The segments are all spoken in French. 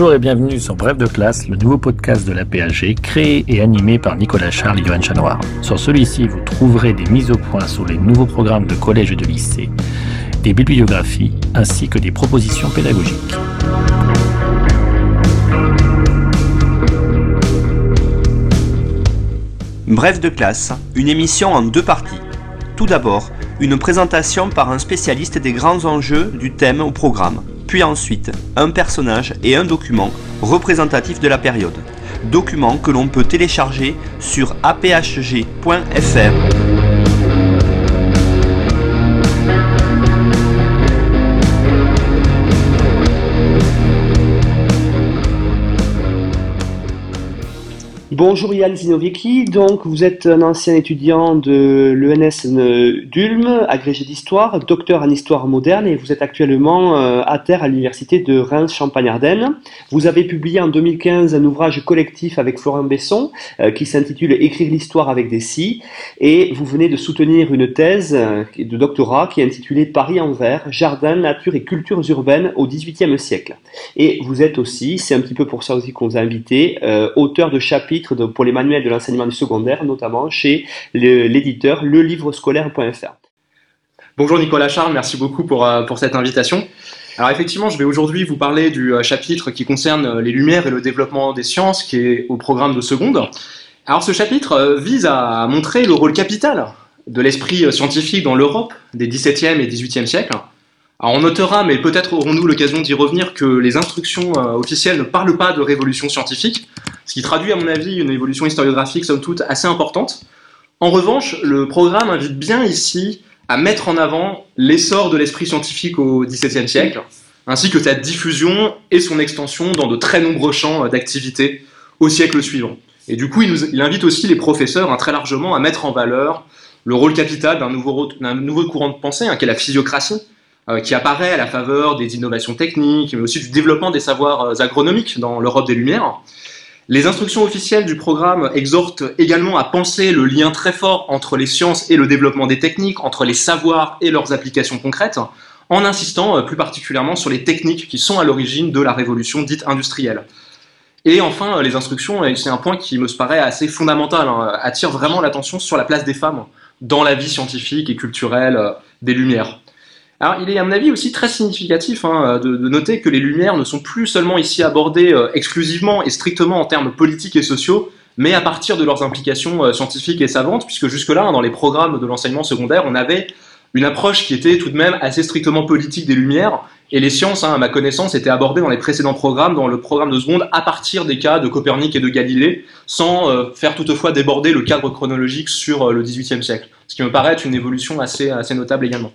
Bonjour et bienvenue sur Bref de classe, le nouveau podcast de la PAG, créé et animé par Nicolas Charles et Johan Chanoir. Sur celui-ci, vous trouverez des mises au point sur les nouveaux programmes de collège et de lycée, des bibliographies ainsi que des propositions pédagogiques. Bref de classe, une émission en deux parties. Tout d'abord, une présentation par un spécialiste des grands enjeux du thème au programme puis ensuite un personnage et un document représentatif de la période. Document que l'on peut télécharger sur aphg.fr. Bonjour Yann Zinoviecki, donc vous êtes un ancien étudiant de l'ENS d'Ulm, agrégé d'histoire, docteur en histoire moderne et vous êtes actuellement euh, à terre à l'université de Reims-Champagne-Ardenne. Vous avez publié en 2015 un ouvrage collectif avec Florent Besson euh, qui s'intitule Écrire l'histoire avec des si et vous venez de soutenir une thèse euh, de doctorat qui est intitulée Paris en vert, jardin, nature et cultures urbaines au XVIIIe siècle. Et vous êtes aussi, c'est un petit peu pour ça aussi qu'on vous a invité, auteur de chapitres pour les manuels de l'enseignement du secondaire, notamment chez l'éditeur lelivrescolaire.fr. Bonjour Nicolas Charles, merci beaucoup pour, euh, pour cette invitation. Alors effectivement, je vais aujourd'hui vous parler du euh, chapitre qui concerne euh, les lumières et le développement des sciences, qui est au programme de seconde. Alors ce chapitre vise à montrer le rôle capital de l'esprit scientifique dans l'Europe des XVIIe et XVIIIe siècles, alors on notera, mais peut-être aurons-nous l'occasion d'y revenir, que les instructions officielles ne parlent pas de révolution scientifique, ce qui traduit à mon avis une évolution historiographique somme toute assez importante. En revanche, le programme invite bien ici à mettre en avant l'essor de l'esprit scientifique au XVIIe siècle, ainsi que sa diffusion et son extension dans de très nombreux champs euh, d'activité au siècle suivant. Et du coup, il, invite aussi les professeurs hein, très largement à mettre en valeur le rôle capital d'un nouveau, courant de pensée, hein, qui est la physiocratie, euh, qui apparaît à la faveur des innovations techniques, mais aussi du développement des savoirs euh, agronomiques dans l'Europe des Lumières. Les instructions officielles du programme exhortent également à penser le lien très fort entre les sciences et le développement des techniques, entre les savoirs et leurs applications concrètes, en insistant euh, plus particulièrement sur les techniques qui sont à l'origine de la révolution dite industrielle. Et enfin, les instructions, et c'est un point qui me paraît assez fondamental, hein, attirent vraiment l'attention sur la place des femmes dans la vie scientifique et culturelle des Lumières. Alors, il est à mon avis aussi très significatif hein, de, noter que les Lumières ne sont plus seulement ici abordées euh, exclusivement et strictement en termes politiques et sociaux, mais à partir de leurs implications euh, scientifiques et savantes, puisque jusque-là, hein, dans les programmes de l'enseignement secondaire, on avait une approche qui était tout de même assez strictement politique des Lumières, et les sciences, hein, à ma connaissance, étaient abordées dans les précédents programmes, dans le programme de seconde, à partir des cas de Copernic et de Galilée, sans euh, faire toutefois déborder le cadre chronologique sur le XVIIIe siècle, ce qui me paraît être une évolution assez, assez notable également.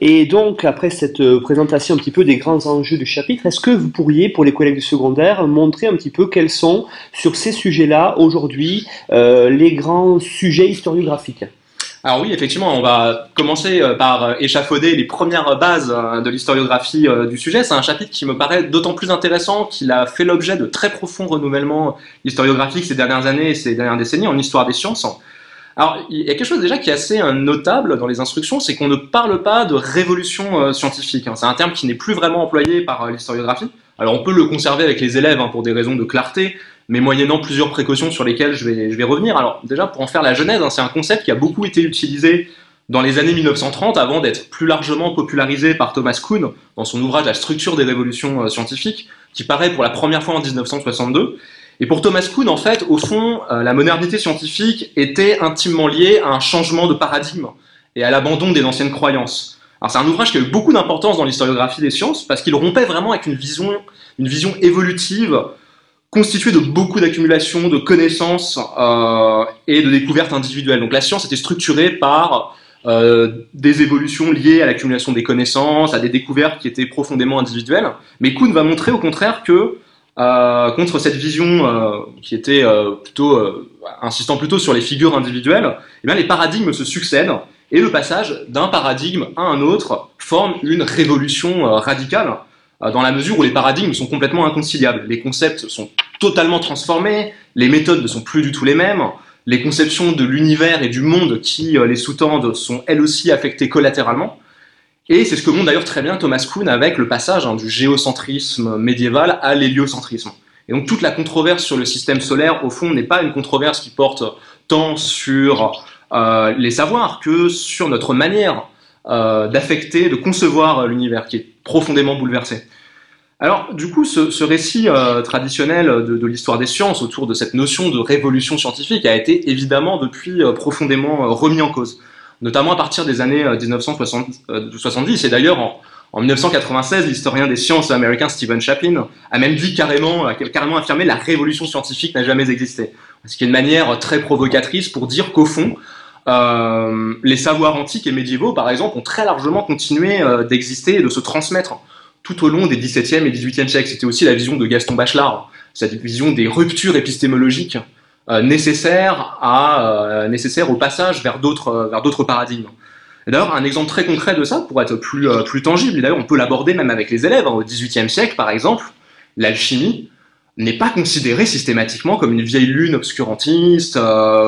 Et donc, après cette euh, présentation un petit peu des grands enjeux du chapitre, est-ce que vous pourriez, pour les collègues du secondaire, montrer un petit peu quels sont, sur ces sujets-là, aujourd'hui, euh, les grands sujets historiographiques? Alors oui, effectivement, on va commencer euh, par échafauder les premières bases de l'historiographie du sujet. C'est un chapitre qui me paraît d'autant plus intéressant qu'il a fait l'objet de très profonds renouvellements historiographiques ces dernières années et ces dernières décennies en histoire des sciences. Alors, il y a quelque chose déjà qui est assez euh, notable dans les instructions, c'est qu'on ne parle pas de révolution euh, scientifique. Hein. C'est un terme qui n'est plus vraiment employé par euh, l'historiographie. Alors, on peut le conserver avec les élèves hein, pour des raisons de clarté, mais moyennant plusieurs précautions sur lesquelles je vais, je vais revenir. Alors, déjà, pour en faire la genèse, hein, c'est un concept qui a beaucoup été utilisé dans les années 1930 avant d'être plus largement popularisé par Thomas Kuhn dans son ouvrage La structure des révolutions scientifiques, qui paraît pour la première fois en 1962. Et pour Thomas Kuhn, en fait, au fond, euh, la modernité scientifique était intimement liée à un changement de paradigme et à l'abandon des anciennes croyances. Alors c'est un ouvrage qui a eu beaucoup d'importance dans l'historiographie des sciences parce qu'il rompait vraiment avec une vision, une vision évolutive constituée de beaucoup d'accumulations de connaissances euh, et de découvertes individuelles. Donc la science était structurée par euh, des évolutions liées à l'accumulation des connaissances, à des découvertes qui étaient profondément individuelles. Mais Kuhn va montrer au contraire que euh, contre cette vision euh, qui était euh, plutôt insistant plutôt sur les figures individuelles, eh bien, les paradigmes se succèdent et le passage d'un paradigme à un autre forme une révolution radicale dans la mesure où les paradigmes sont complètement inconciliables. Les concepts sont totalement transformés, les méthodes ne sont plus du tout les mêmes, les conceptions de l'univers et du monde qui les sous-tendent sont elles aussi affectées collatéralement. Et c'est ce que montre d'ailleurs très bien Thomas Kuhn avec le passage hein, du géocentrisme médiéval à l'héliocentrisme. Et donc toute la controverse sur le système solaire, au fond, n'est pas une controverse qui porte tant sur euh, les savoirs que sur notre manière euh, d'affecter, de concevoir l'univers, qui est profondément bouleversé. Alors, du coup, ce, récit euh, traditionnel de, l'histoire des sciences autour de cette notion de révolution scientifique a été évidemment depuis profondément remis en cause notamment à partir des années 1970. Euh, et d'ailleurs, en, 1996, l'historien des sciences américain Stephen Chaplin a même dit carrément, a carrément affirmé la révolution scientifique n'a jamais existé. Ce qui est une manière très provocatrice pour dire qu'au fond, euh, les savoirs antiques et médiévaux, par exemple, ont très largement continué euh, d'exister et de se transmettre tout au long des XVIIe et XVIIIe siècles. C'était aussi la vision de Gaston Bachelard, cette vision des ruptures épistémologiques euh, nécessaire, à, euh, nécessaire au passage vers d'autres euh, vers d'autres paradigmes. D'ailleurs, un exemple très concret de ça, pour être plus, plus tangible, et d'ailleurs on peut l'aborder même avec les élèves, hein, au XVIIIe siècle par exemple, l'alchimie n'est pas considérée systématiquement comme une vieille lune obscurantiste,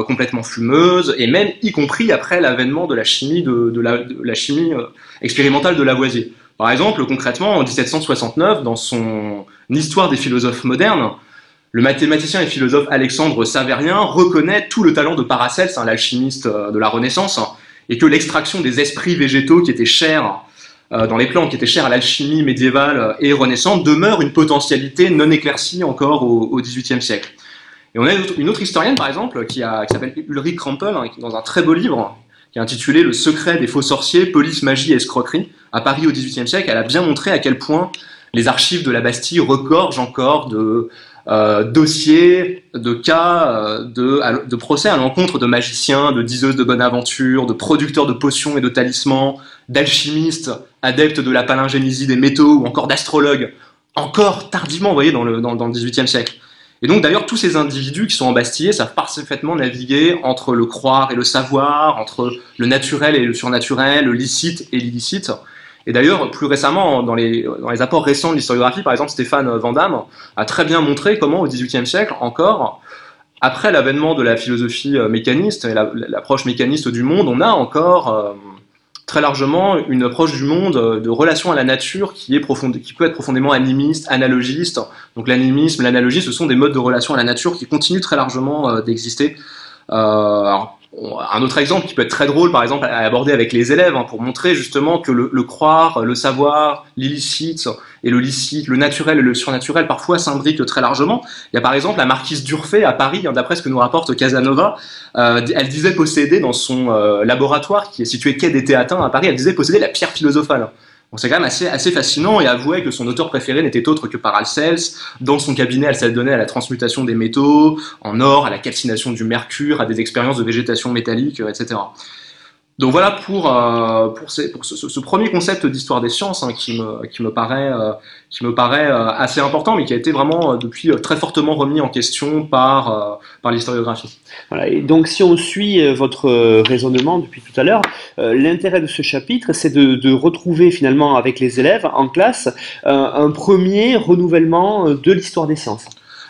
complètement fumeuse, et même y compris après l'avènement de la chimie, de la, chimie expérimentale de Lavoisier. Par exemple, concrètement, en 1769, dans son Histoire des philosophes modernes, le mathématicien et philosophe Alexandre Saverien reconnaît tout le talent de Paracelse, l'alchimiste euh, de la Renaissance, hein, et que l'extraction des esprits végétaux qui étaient chers euh, dans les plantes, qui étaient chers à l'alchimie médiévale et renaissante, demeure une potentialité non éclaircie encore au XVIIIe siècle. Et on a une autre historienne, par exemple, qui, s'appelle Ulrich Krampel, hein, dans un très beau livre qui est intitulé Le secret des faux sorciers, police, magie et escroquerie, à Paris au XVIIIe siècle. Elle a bien montré à quel point les archives de la Bastille regorgent encore de euh, dossiers de cas euh, de, de, procès à l'encontre de magiciens, de diseuses de bonne aventure, de producteurs de potions et de talismans, d'alchimistes, adeptes de la palingénésie des métaux ou encore d'astrologues, encore tardivement, vous voyez, dans le, dans, dans le XVIIIe siècle. Et donc d'ailleurs, tous ces individus qui sont embastillés savent parfaitement naviguer entre le croire et le savoir, entre le naturel et le surnaturel, le licite et l'illicite. Et d'ailleurs, plus récemment, dans les, apports récents de l'historiographie, par exemple, Stéphane Van Damme a très bien montré comment, au XVIIIe siècle, encore, après l'avènement de la philosophie euh, mécaniste et l'approche mécaniste du monde, on a encore euh, très largement une approche du monde euh, de relation à la nature qui, est profonde, qui peut être profondément animiste, analogiste. Donc l'animisme, l'analogie, ce sont des modes de relation à la nature qui continuent très largement d'exister. Euh, un autre exemple qui peut être très drôle, par exemple, à aborder avec les élèves, hein, pour montrer justement que le, croire, le savoir, l'illicite et le licite, le naturel et le surnaturel, parfois s'imbriquent très largement. Il y a par exemple la marquise d'Urfé à Paris, hein, d'après ce que nous rapporte Casanova, euh, elle disait posséder dans son euh, laboratoire, qui est situé quai des Théatins à Paris, elle disait posséder la pierre philosophale c'est quand même assez, assez fascinant et avouer que son auteur préféré n'était autre que Paracels. Dans son cabinet, elle s'adonnait à la transmutation des métaux en or, à la calcination du mercure, à des expériences de végétation métallique, euh, etc. Donc voilà pour, euh, pour, pour ce, premier concept d'histoire des sciences hein, qui, me, qui me paraît, euh, qui me paraît euh, assez important, mais qui a été vraiment depuis très fortement remis en question par, par l'historiographie. Voilà, et donc si on suit votre raisonnement depuis tout à l'heure, l'intérêt de ce chapitre, c'est de, de, retrouver finalement avec les élèves en classe un premier renouvellement de l'histoire des sciences.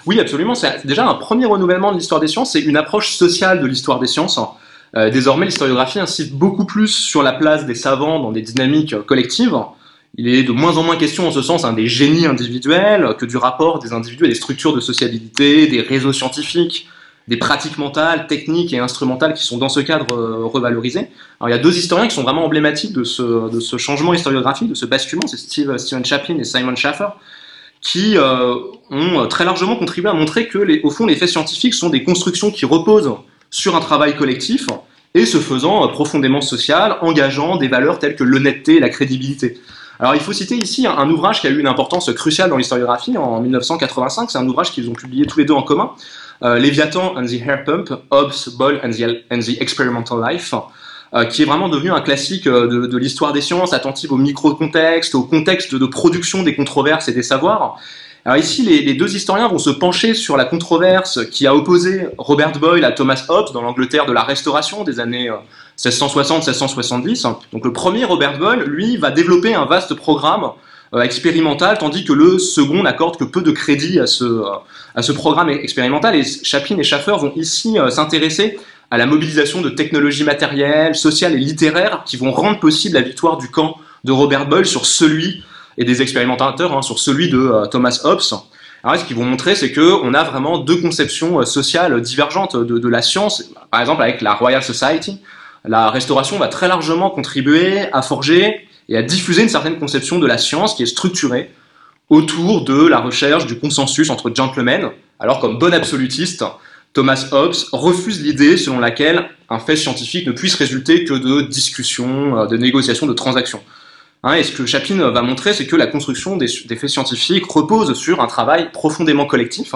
Oui, absolument. C'est déjà un premier renouvellement de l'histoire des sciences, c'est une approche sociale de l'histoire des sciences. Euh, désormais, l'historiographie insiste beaucoup plus sur la place des savants dans des dynamiques collectives. Il est de moins en moins question en ce sens hein, des génies individuels que du rapport des individus à des structures de sociabilité, des réseaux scientifiques, des pratiques mentales, techniques et instrumentales qui sont dans ce cadre euh, revalorisées. Il y a deux historiens qui sont vraiment emblématiques de ce, changement historiographique, de ce basculement, c'est Steve, Stephen Chaplin et Simon Schaffer, qui euh, ont très largement contribué à montrer que, au fond, les faits scientifiques sont des constructions qui reposent sur un travail collectif et se faisant euh, profondément social, engageant des valeurs telles que l'honnêteté et la crédibilité. Alors il faut citer ici un, ouvrage qui a eu une importance cruciale dans l'historiographie en 1985, c'est un ouvrage qu'ils ont publié tous les deux en commun, euh, Léviathan and the Hair Pump, Hobbes, Ball and the, Experimental Life, euh, qui est vraiment devenu un classique de, l'histoire des sciences, attentive au micro-contexte, au contexte de production des controverses et des savoirs, alors ici, les, deux historiens vont se pencher sur la controverse qui a opposé Robert Boyle à Thomas Hobbes dans l'Angleterre de la Restauration des années 1660-1670. Euh, Donc le premier, Robert Boyle, lui, va développer un vaste programme euh, expérimental, tandis que le second n'accorde que peu de crédit à ce, euh, à ce programme expérimental. Et Chaplin et Schaffer vont ici s'intéresser à la mobilisation de technologies matérielles, sociales et littéraires qui vont rendre possible la victoire du camp de Robert Boyle sur celui, et des expérimentateurs, hein, sur celui de Thomas Hobbes. Alors, ce qu'ils vont montrer, c'est qu'on a vraiment deux conceptions sociales divergentes de, de, la science. Par exemple, avec la Royal Society, la restauration va très largement contribuer à forger et à diffuser une certaine conception de la science qui est structurée autour de la recherche du consensus entre gentlemen, alors comme bon absolutiste, Thomas Hobbes refuse l'idée selon laquelle un fait scientifique ne puisse résulter que de discussions, euh, de négociations, de transactions. Hein, et ce que Chaplin va montrer, c'est que la construction des, faits scientifiques repose sur un travail profondément collectif,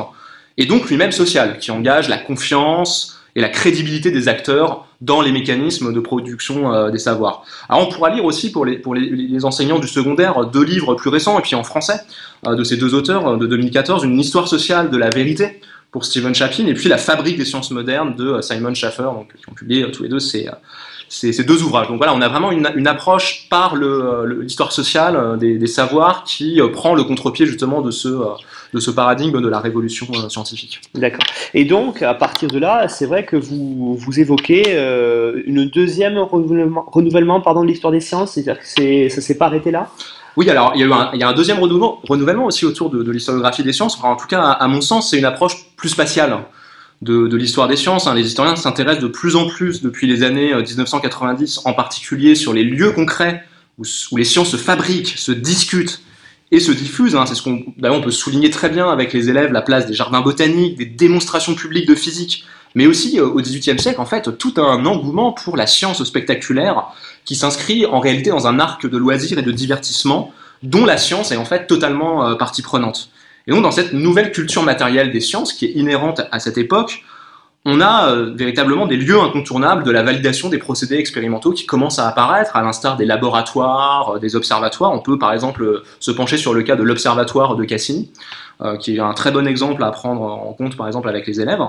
et donc lui-même social, qui engage la confiance, et la crédibilité des acteurs dans les mécanismes de production euh, des savoirs. Alors on pourra lire aussi pour les, pour les, enseignants du secondaire deux livres plus récents, et puis en français, euh, de ces deux auteurs euh, de 2014, Une histoire sociale de la vérité pour Stephen Chaplin, et puis La fabrique des sciences modernes de Simon Schaffer, donc, qui ont publié tous les deux ces, ces, ces, deux ouvrages. Donc voilà, on a vraiment une, une approche par l'histoire sociale des, des, savoirs qui prend le contre-pied justement de ce de ce paradigme de la révolution euh, scientifique. D'accord. Et donc, à partir de là, c'est vrai que vous, vous évoquez euh, une deuxième renouvellement, renouvellement pardon, de l'histoire des sciences, c'est-à-dire que ça ne s'est pas arrêté là? Oui, alors il y a eu un, il y a un deuxième renouvellement, renouvellement aussi autour de, de l'historiographie des sciences. Enfin, en tout cas, à, à mon sens, c'est une approche plus spatiale de, de l'histoire des sciences. Hein. Les historiens s'intéressent de plus en plus depuis les années 1990, euh, en particulier sur les lieux concrets où, où les sciences se fabriquent, se discutent et se diffuse. Hein. C'est ce qu'on on peut souligner très bien avec les élèves la place des jardins botaniques, des démonstrations publiques de physique, mais aussi euh, au XVIIIe siècle en fait tout un engouement pour la science spectaculaire qui s'inscrit en réalité dans un arc de loisirs et de divertissement dont la science est en fait totalement euh, partie prenante. Et donc dans cette nouvelle culture matérielle des sciences qui est inhérente à cette époque, on a euh, véritablement des lieux incontournables de la validation des procédés expérimentaux qui commencent à apparaître, à l'instar des laboratoires, euh, des observatoires. On peut par exemple euh, se pencher sur le cas de l'observatoire de Cassini, qui est un très bon exemple à prendre en compte par exemple avec les élèves.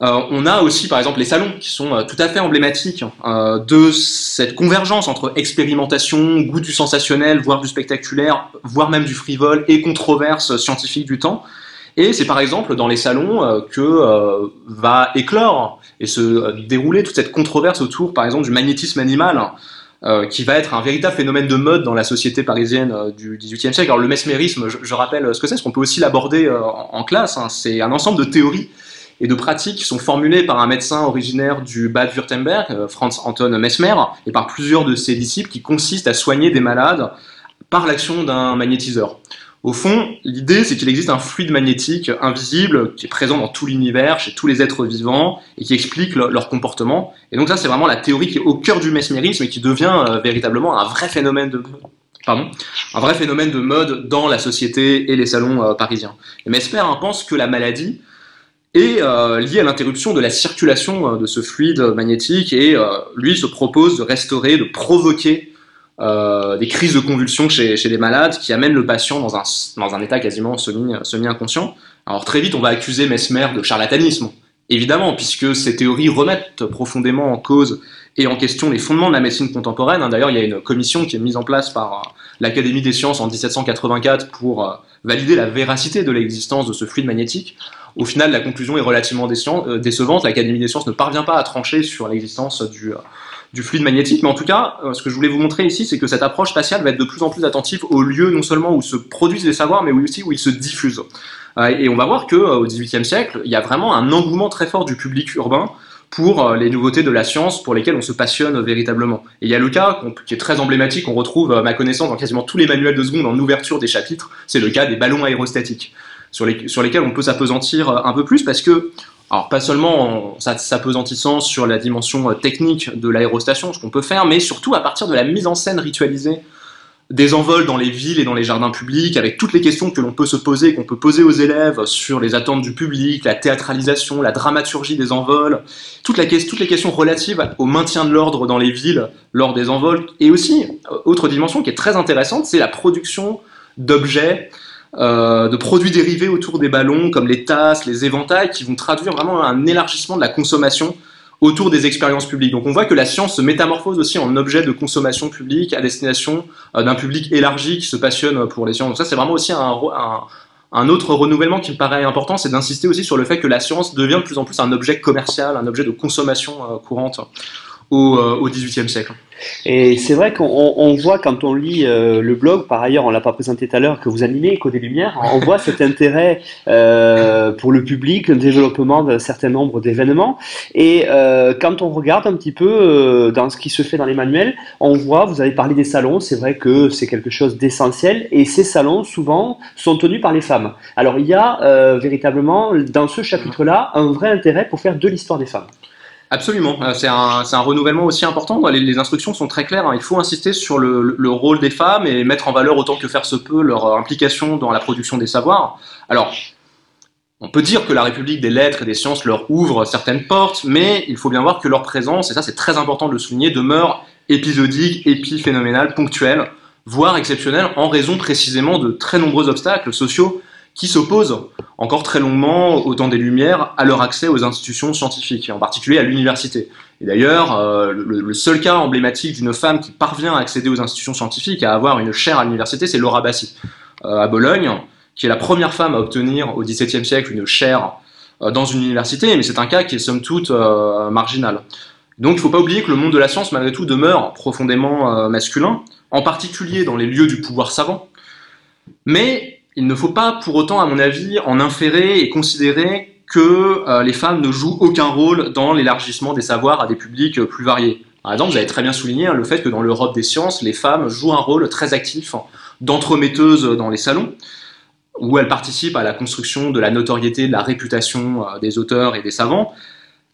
On a aussi par exemple les salons qui sont tout à fait emblématiques de cette convergence entre expérimentation, goût du sensationnel, voire du spectaculaire, voire même du frivole et controverse scientifique du temps. Et c'est par exemple dans les salons euh, que euh, va éclore et se euh, dérouler toute cette controverse autour, par exemple, du magnétisme animal, qui va être un véritable phénomène de mode dans la société parisienne du XVIIIe siècle. Alors le mesmérisme, je, rappelle ce que c'est, parce qu'on peut aussi l'aborder en, classe. Hein. C'est un ensemble de théories et de pratiques qui sont formulées par un médecin originaire du Bade-Württemberg, Franz Anton Mesmer, et par plusieurs de ses disciples, qui consistent à soigner des malades par l'action d'un magnétiseur. Au fond, l'idée, c'est qu'il existe un fluide magnétique invisible qui est présent dans tout l'univers, chez tous les êtres vivants, et qui explique leur comportement. Et donc ça, c'est vraiment la théorie qui est au cœur du mesmérisme et qui devient euh, véritablement un vrai phénomène de un vrai phénomène de mode dans la société et les salons euh, parisiens. Et Mesmer hein, pense que la maladie est euh, liée à l'interruption de la circulation de ce fluide magnétique et lui se propose de restaurer, de provoquer euh, des crises de convulsions chez, chez, les malades qui amènent le patient dans un, dans un état quasiment semi-inconscient. Alors très vite, on va accuser Mesmer de charlatanisme, évidemment, puisque ces théories remettent profondément en cause et en question les fondements de la médecine contemporaine. Hein. D'ailleurs, il y a une commission qui est mise en place par euh, l'Académie des sciences en 1784 pour euh, valider la véracité de l'existence de ce fluide magnétique. Au final, la conclusion est relativement décevante. L'Académie des sciences ne parvient pas à trancher sur l'existence du fluide magnétique. Mais en tout cas, euh, ce que je voulais vous montrer ici, c'est que cette approche spatiale va être de plus en plus attentive aux lieux non seulement où se produisent les savoirs, mais aussi où ils se diffusent. Euh, et on va voir qu'au euh, XVIIIe siècle, il y a vraiment un engouement très fort du public urbain pour les nouveautés de la science pour lesquelles on se passionne véritablement. Et il y a le cas qui est très emblématique, on retrouve à ma connaissance dans quasiment tous les manuels de seconde en ouverture des chapitres, c'est le cas des ballons aérostatiques, sur, les, sur lesquels on peut s'apesantir un peu plus parce que alors pas seulement en s'apesantissant sur la dimension euh, technique de l'aérostation, ce qu'on peut faire, mais surtout à partir de la mise en scène ritualisée des envols dans les villes et dans les jardins publics, avec toutes les questions que l'on peut se poser, qu'on peut poser aux élèves sur les attentes du public, la théâtralisation, la dramaturgie des envols, toutes, les questions relatives au maintien de l'ordre dans les villes lors des envols, et aussi, euh, autre dimension qui est très intéressante, c'est la production d'objets euh, de produits dérivés autour des ballons, comme les tasses, les éventails, qui vont traduire vraiment un élargissement de la consommation autour des expériences publiques. Donc on voit que la science se métamorphose aussi en objet de consommation publique à destination euh, d'un public élargi qui se passionne pour les sciences. Donc ça c'est vraiment aussi un, autre renouvellement qui me paraît important, c'est d'insister aussi sur le fait que la science devient de plus en plus un objet commercial, un objet de consommation euh, courante au XVIIIe siècle. Et c'est vrai qu'on voit quand on lit euh, le blog, par ailleurs on l'a pas présenté tout à l'heure, que vous animez Côté Lumière, on voit cet intérêt euh, pour le public, le développement d'un certain nombre d'événements. Et euh, quand on regarde un petit peu dans ce qui se fait dans les manuels, on voit, vous avez parlé des salons, c'est vrai que c'est quelque chose d'essentiel, et ces salons souvent sont tenus par les femmes. Alors il y a véritablement dans ce chapitre-là un vrai intérêt pour faire de l'histoire des femmes. Absolument, euh, c'est un, renouvellement aussi important. Les, les, instructions sont très claires. Hein. Il faut insister sur le, le, rôle des femmes et mettre en valeur autant que faire se peut leur euh, implication dans la production des savoirs. Alors, on peut dire que la République des lettres et des sciences leur ouvre certaines portes, mais il faut bien voir que leur présence, et ça c'est très important de le souligner, demeure épisodique, épiphénoménale, ponctuelle, voire exceptionnelle, en raison précisément de très nombreux obstacles sociaux qui s'opposent encore très longuement au temps des Lumières à leur accès aux institutions scientifiques, et en particulier à l'université. Et d'ailleurs, euh, le, seul cas emblématique d'une femme qui parvient à accéder aux institutions scientifiques, à avoir une chaire à l'université, c'est Laura Bassi, euh, à Bologne, qui est la première femme à obtenir au XVIIe siècle une chaire euh, dans une université, mais c'est un cas qui est somme toute marginal. Donc il ne faut pas oublier que le monde de la science, malgré tout, demeure profondément masculin, en particulier dans les lieux du pouvoir savant. Mais il ne faut pas pour autant, à mon avis, en inférer et considérer que euh, les femmes ne jouent aucun rôle dans l'élargissement des savoirs à des publics euh, plus variés. Par exemple, vous avez très bien souligné hein, le fait que dans l'Europe des sciences, les femmes jouent un rôle très actif d'entremetteuses dans les salons, où elles participent à la construction de la notoriété, de la réputation euh, des auteurs et des savants.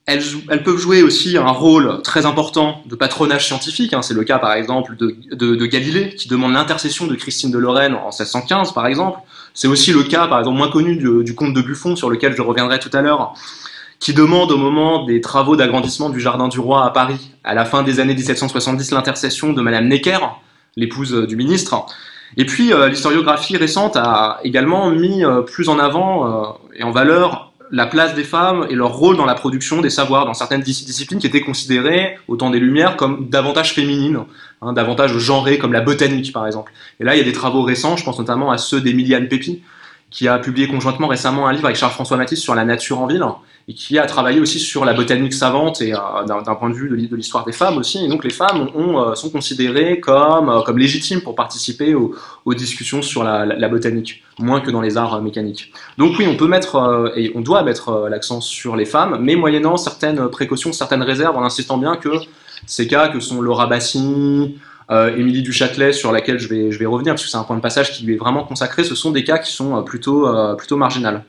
Elles, peuvent jouer aussi un rôle très important de patronage scientifique. Hein. C'est le cas, par exemple, de, de Galilée, qui demande l'intercession de Christine de Lorraine en 1615, par exemple, c'est aussi le cas, par exemple, moins connu du, comte de Buffon, sur lequel je reviendrai tout à l'heure, qui demande au moment des travaux d'agrandissement du Jardin du Roi à Paris, à la fin des années 1770, l'intercession de Madame Necker, l'épouse du ministre. Et puis, euh, l'historiographie récente a également mis euh, plus en avant euh, et en valeur la place des femmes et leur rôle dans la production des savoirs dans certaines disciplines qui étaient considérées, au temps des Lumières, comme davantage féminines, hein, davantage genrées, comme la botanique par exemple. Et là, il y a des travaux récents, je pense notamment à ceux d'Emiliane Pépi, qui a publié conjointement récemment un livre avec Charles-François Matisse sur la nature en ville, et qui a travaillé aussi sur la botanique savante et euh, d'un point de vue de, l'histoire des femmes aussi. Et donc les femmes euh, sont considérées comme, euh, comme légitimes pour participer aux, discussions sur la, botanique, moins que dans les arts mécaniques. Donc oui, on peut mettre et on doit mettre l'accent sur les femmes, mais moyennant certaines précautions, certaines réserves, en insistant bien que ces cas que sont Laura Bassini, Émilie Duchâtelet, sur laquelle je vais, je vais revenir, parce que c'est un point de passage qui lui est vraiment consacré, ce sont des cas qui sont plutôt, plutôt marginales.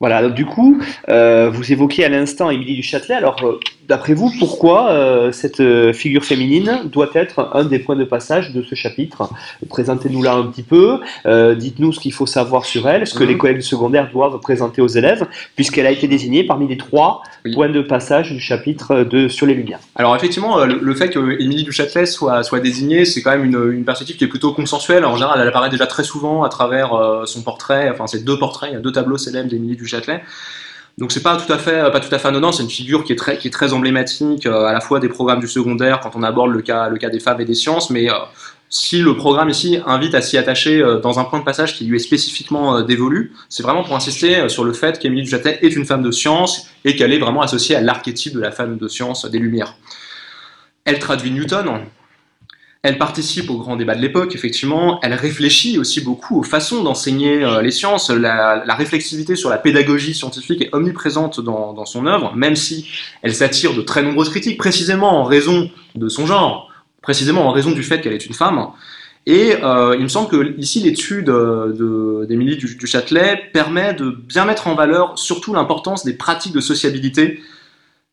Voilà, du coup, euh, vous évoquiez à l'instant Émilie du Châtelet. Alors, euh, d'après vous, pourquoi euh, cette figure féminine doit être un des points de passage de ce chapitre? Présentez-nous-la un petit peu. Dites-nous ce qu'il faut savoir sur elle, ce que mhm. les collègues secondaires doivent présenter aux élèves, puisqu'elle a été désignée parmi les trois points de passage du chapitre de Sur les Lumières. Alors, effectivement, le, fait que Émilie du Châtelet soit, soit désignée, c'est quand même une, une, perspective qui est plutôt consensuelle. En général, elle apparaît déjà très souvent à travers son portrait. Enfin, c'est deux portraits. Il y a deux tableaux célèbres d'Émilie du Châtelet. Donc c'est pas tout à fait pas tout à fait anodin, c'est une figure qui est très qui est très emblématique euh, à la fois des programmes du secondaire quand on aborde le cas le cas des femmes et des sciences, mais euh, si le programme ici invite à s'y attacher euh, dans un point de passage qui lui est spécifiquement dévolu, c'est vraiment pour insister sur le fait qu'Émilie Duchâtelet est une femme de science et qu'elle est vraiment associée à l'archétype de la femme de science des Lumières. Elle traduit Newton, elle participe au grand débat de l'époque, effectivement. Elle réfléchit aussi beaucoup aux façons d'enseigner euh, les sciences. La, réflexivité sur la pédagogie scientifique est omniprésente dans, son œuvre, même si elle s'attire de très nombreuses critiques, précisément en raison de son genre, précisément en raison du fait qu'elle est une femme. Et euh, il me semble que ici l'étude d'Émilie du, du Châtelet permet de bien mettre en valeur surtout l'importance des pratiques de sociabilité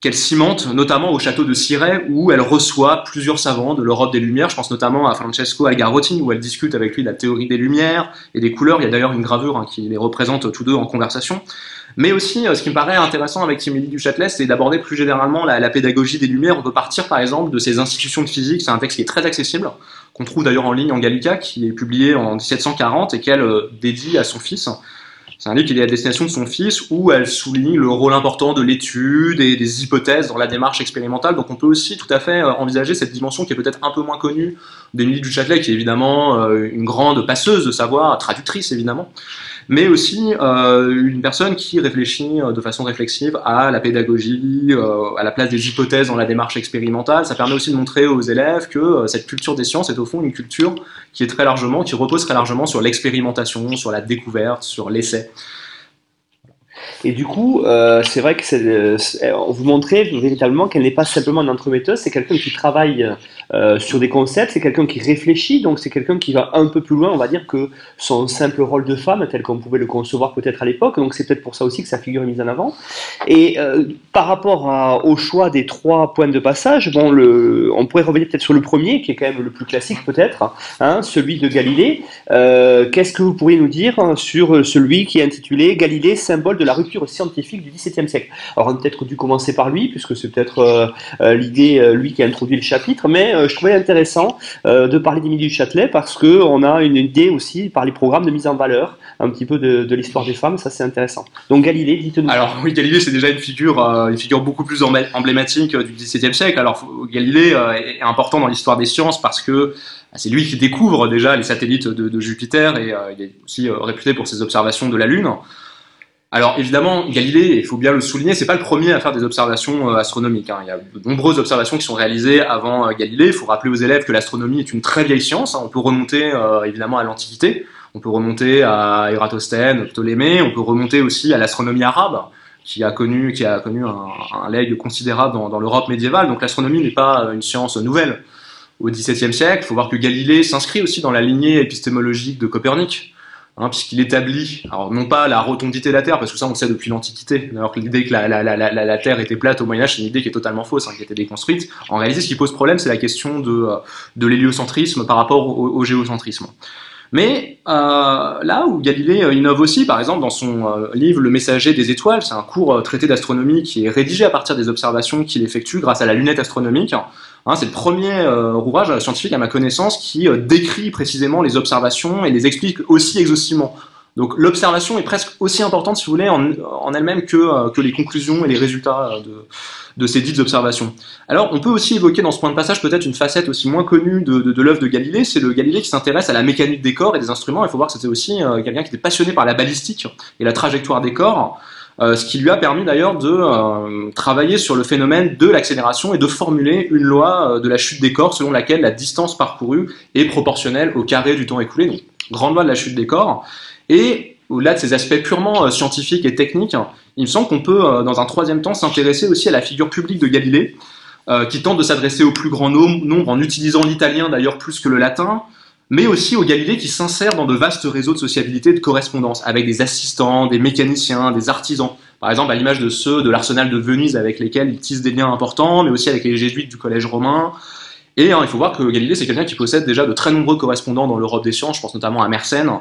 qu'elle cimente, notamment au château de Cirey, où elle reçoit plusieurs savants de l'Europe des Lumières. Je pense notamment à Francesco Algarotti, où elle discute avec lui de la théorie des Lumières et des couleurs. Il y a d'ailleurs une gravure hein, qui les représente tous deux en conversation. Mais aussi, euh, ce qui me paraît intéressant avec Émilie du Châtelet, c'est d'aborder plus généralement la, pédagogie des Lumières. On peut partir par exemple de ces institutions de physique. C'est un texte qui est très accessible, qu'on trouve d'ailleurs en ligne en Gallica, qui est publié en 1740 et qu'elle euh, dédie à son fils. C'est un livre qui est à destination de son fils où elle souligne le rôle important de l'étude et des hypothèses dans la démarche expérimentale. Donc on peut aussi tout à fait euh, envisager cette dimension qui est peut-être un peu moins connue d'Émilie Duchâtelet, qui est évidemment euh, une grande passeuse de savoir, traductrice évidemment, mais aussi une personne qui réfléchit de façon réflexive à la pédagogie, à la place des hypothèses dans la démarche expérimentale. Ça permet aussi de montrer aux élèves que cette culture des sciences est au fond une culture qui est très largement, qui repose très largement sur l'expérimentation, sur la découverte, sur l'essai. Et du coup, euh, c'est vrai que euh, vous montrait véritablement qu'elle n'est pas simplement une entremetteuse, c'est quelqu'un qui travaille euh, sur des concepts, c'est quelqu'un qui réfléchit, donc c'est quelqu'un qui va un peu plus loin, on va dire, que son simple rôle de femme, tel qu'on pouvait le concevoir peut-être à l'époque. Donc c'est peut-être pour ça aussi que sa figure est mise en avant. Et par rapport au choix des trois points de passage, bon, on pourrait revenir peut-être sur le premier, qui est quand même le plus classique peut-être, hein, celui de Galilée. Qu'est-ce que vous pourriez nous dire sur celui qui est intitulé Galilée, symbole de la rupture scientifique du XVIIe siècle? Alors on a peut-être dû commencer par lui, puisque c'est peut-être euh, euh, l'idée, euh, lui qui a introduit le chapitre, mais je trouvais intéressant de parler d'Émilie du Châtelet parce qu'on a une idée aussi par les programmes de mise en valeur un petit peu de, l'histoire des femmes, ça c'est intéressant. Donc Galilée, dites-nous. Alors oui, Galilée c'est déjà une figure, une figure beaucoup plus emblématique du XVIIe siècle. Alors Galilée est important dans l'histoire des sciences parce que bah, c'est lui qui découvre déjà les satellites de Jupiter et il est aussi réputé pour ses observations de la Lune. Alors évidemment, Galilée, il faut bien le souligner, c'est pas le premier à faire des observations euh, astronomiques. Hein. Il y a de nombreuses observations qui sont réalisées avant euh, Galilée. Il faut rappeler aux élèves que l'astronomie est une très vieille science. Hein. On peut remonter euh, évidemment à l'Antiquité, on peut remonter à Ératosthène, Ptolémée, on peut remonter aussi à l'astronomie arabe qui a connu, qui a connu un, un legs considérable dans, dans l'Europe médiévale. Donc l'astronomie n'est pas une science nouvelle. Au XVIIe siècle, il faut voir que Galilée s'inscrit aussi dans la lignée épistémologique de Copernic. Hein, puisqu'il établit, alors non pas la rotondité de la Terre, parce que ça on le sait depuis l'Antiquité, alors que l'idée que la, la, la, la, Terre était plate au Moyen-Âge, c'est une idée qui est totalement fausse, hein, qui a été déconstruite. En réalité, ce qui pose problème, c'est la question de, euh, de l'héliocentrisme par rapport au, géocentrisme. Mais euh, là où Galilée euh, innove aussi, par exemple, dans son euh, livre Le Messager des étoiles, c'est un court traité d'astronomie qui est rédigé à partir des observations qu'il effectue grâce à la lunette astronomique. Hein, c'est le premier euh, ouvrage scientifique à ma connaissance qui euh, décrit précisément les observations et les explique aussi exhaustivement. Donc l'observation est presque aussi importante, si vous voulez, en, elle-même que, euh, que les conclusions et les résultats de, de ces dites observations. Alors on peut aussi évoquer dans ce point de passage peut-être une facette aussi moins connue de, de, de l'œuvre de Galilée, c'est le Galilée qui s'intéresse à la mécanique des corps et des instruments. Il faut voir que c'était aussi quelqu'un qui était passionné par la balistique et la trajectoire des corps. Euh, ce qui lui a permis d'ailleurs de euh, travailler sur le phénomène de l'accélération et de formuler une loi euh, de la chute des corps selon laquelle la distance parcourue est proportionnelle au carré du temps écoulé, donc grande loi de la chute des corps. Et au-delà de ces aspects purement scientifiques et techniques, il me semble qu'on peut, dans un troisième temps, s'intéresser aussi à la figure publique de Galilée, qui tente de s'adresser au plus grand nombre en utilisant l'italien d'ailleurs plus que le latin, mais aussi au Galilée qui s'insère dans de vastes réseaux de sociabilité et de correspondance, avec des assistants, des mécaniciens, des artisans. Par exemple, à l'image de ceux de l'arsenal de Venise avec lesquels il tisse des liens importants, mais aussi avec les jésuites du collège romain. Et hein, il faut voir que Galilée, c'est quelqu'un qui possède déjà de très nombreux correspondants dans l'Europe des sciences, je pense notamment à Mersenne,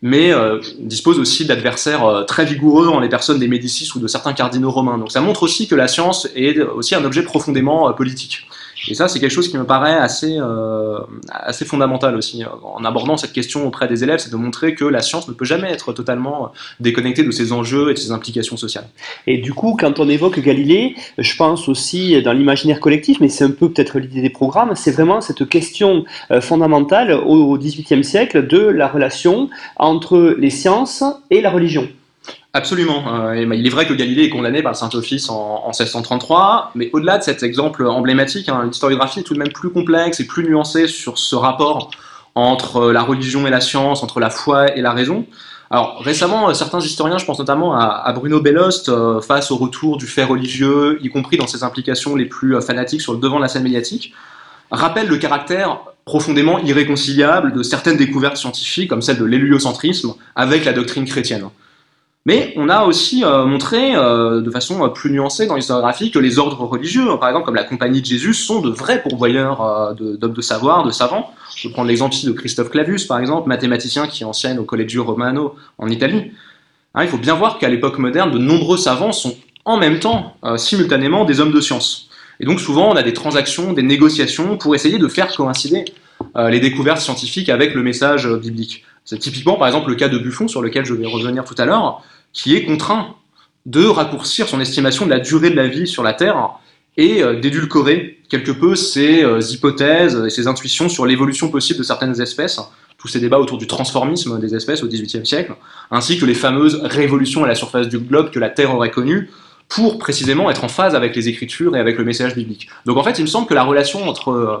mais euh, dispose aussi d'adversaires euh, très vigoureux en les personnes des Médicis ou de certains cardinaux romains. Donc ça montre aussi que la science est aussi un objet profondément euh, politique. Et ça, c'est quelque chose qui me paraît assez, euh, assez fondamental aussi. En abordant cette question auprès des élèves, c'est de montrer que la science ne peut jamais être totalement déconnectée de ses enjeux et de ses implications sociales. Et du coup, quand on évoque Galilée, je pense aussi dans l'imaginaire collectif, mais c'est un peu peut-être l'idée des programmes, c'est vraiment cette question euh, fondamentale au XVIIIe siècle de la relation entre les sciences et la religion. Absolument. Euh, il est vrai que Galilée est condamné par le Saint-Office en, 1633, mais au-delà de cet exemple emblématique, hein, l'historiographie est tout de même plus complexe et plus nuancée sur ce rapport entre euh, la religion et la science, entre la foi et la raison. Alors récemment, euh, certains historiens, je pense notamment à, Bruno Bellost, face au retour du fait religieux, y compris dans ses implications les plus fanatiques sur le devant de la scène médiatique, rappellent le caractère profondément irréconciliable de certaines découvertes scientifiques, comme celle de l'héliocentrisme, avec la doctrine chrétienne. Mais on a aussi euh, montré euh, de façon euh, plus nuancée dans l'historiographie que les ordres religieux, par exemple comme la Compagnie de Jésus, sont de vrais pourvoyeurs d'hommes de, savoir, de savants. Je prendre l'exemple de Christophe Clavius, par exemple, mathématicien qui enseigne au Collegio Romano en Italie. Hein, il faut bien voir qu'à l'époque moderne, de nombreux savants sont en même temps, simultanément, des hommes de science. Et donc souvent, on a des transactions, des négociations pour essayer de faire coïncider les découvertes scientifiques avec le message biblique. C'est typiquement, par exemple, le cas de Buffon, sur lequel je vais revenir tout à l'heure, qui est contraint de raccourcir son estimation de la durée de la vie sur la Terre et euh, d'édulcorer quelque peu ses euh, hypothèses et ses intuitions sur l'évolution possible de certaines espèces tous ces débats autour du transformisme des espèces au XVIIIe siècle, ainsi que les fameuses révolutions à la surface du globe que la Terre aurait connues, pour précisément être en phase avec les Écritures et avec le message biblique. Donc en fait, il me semble que la relation entre euh,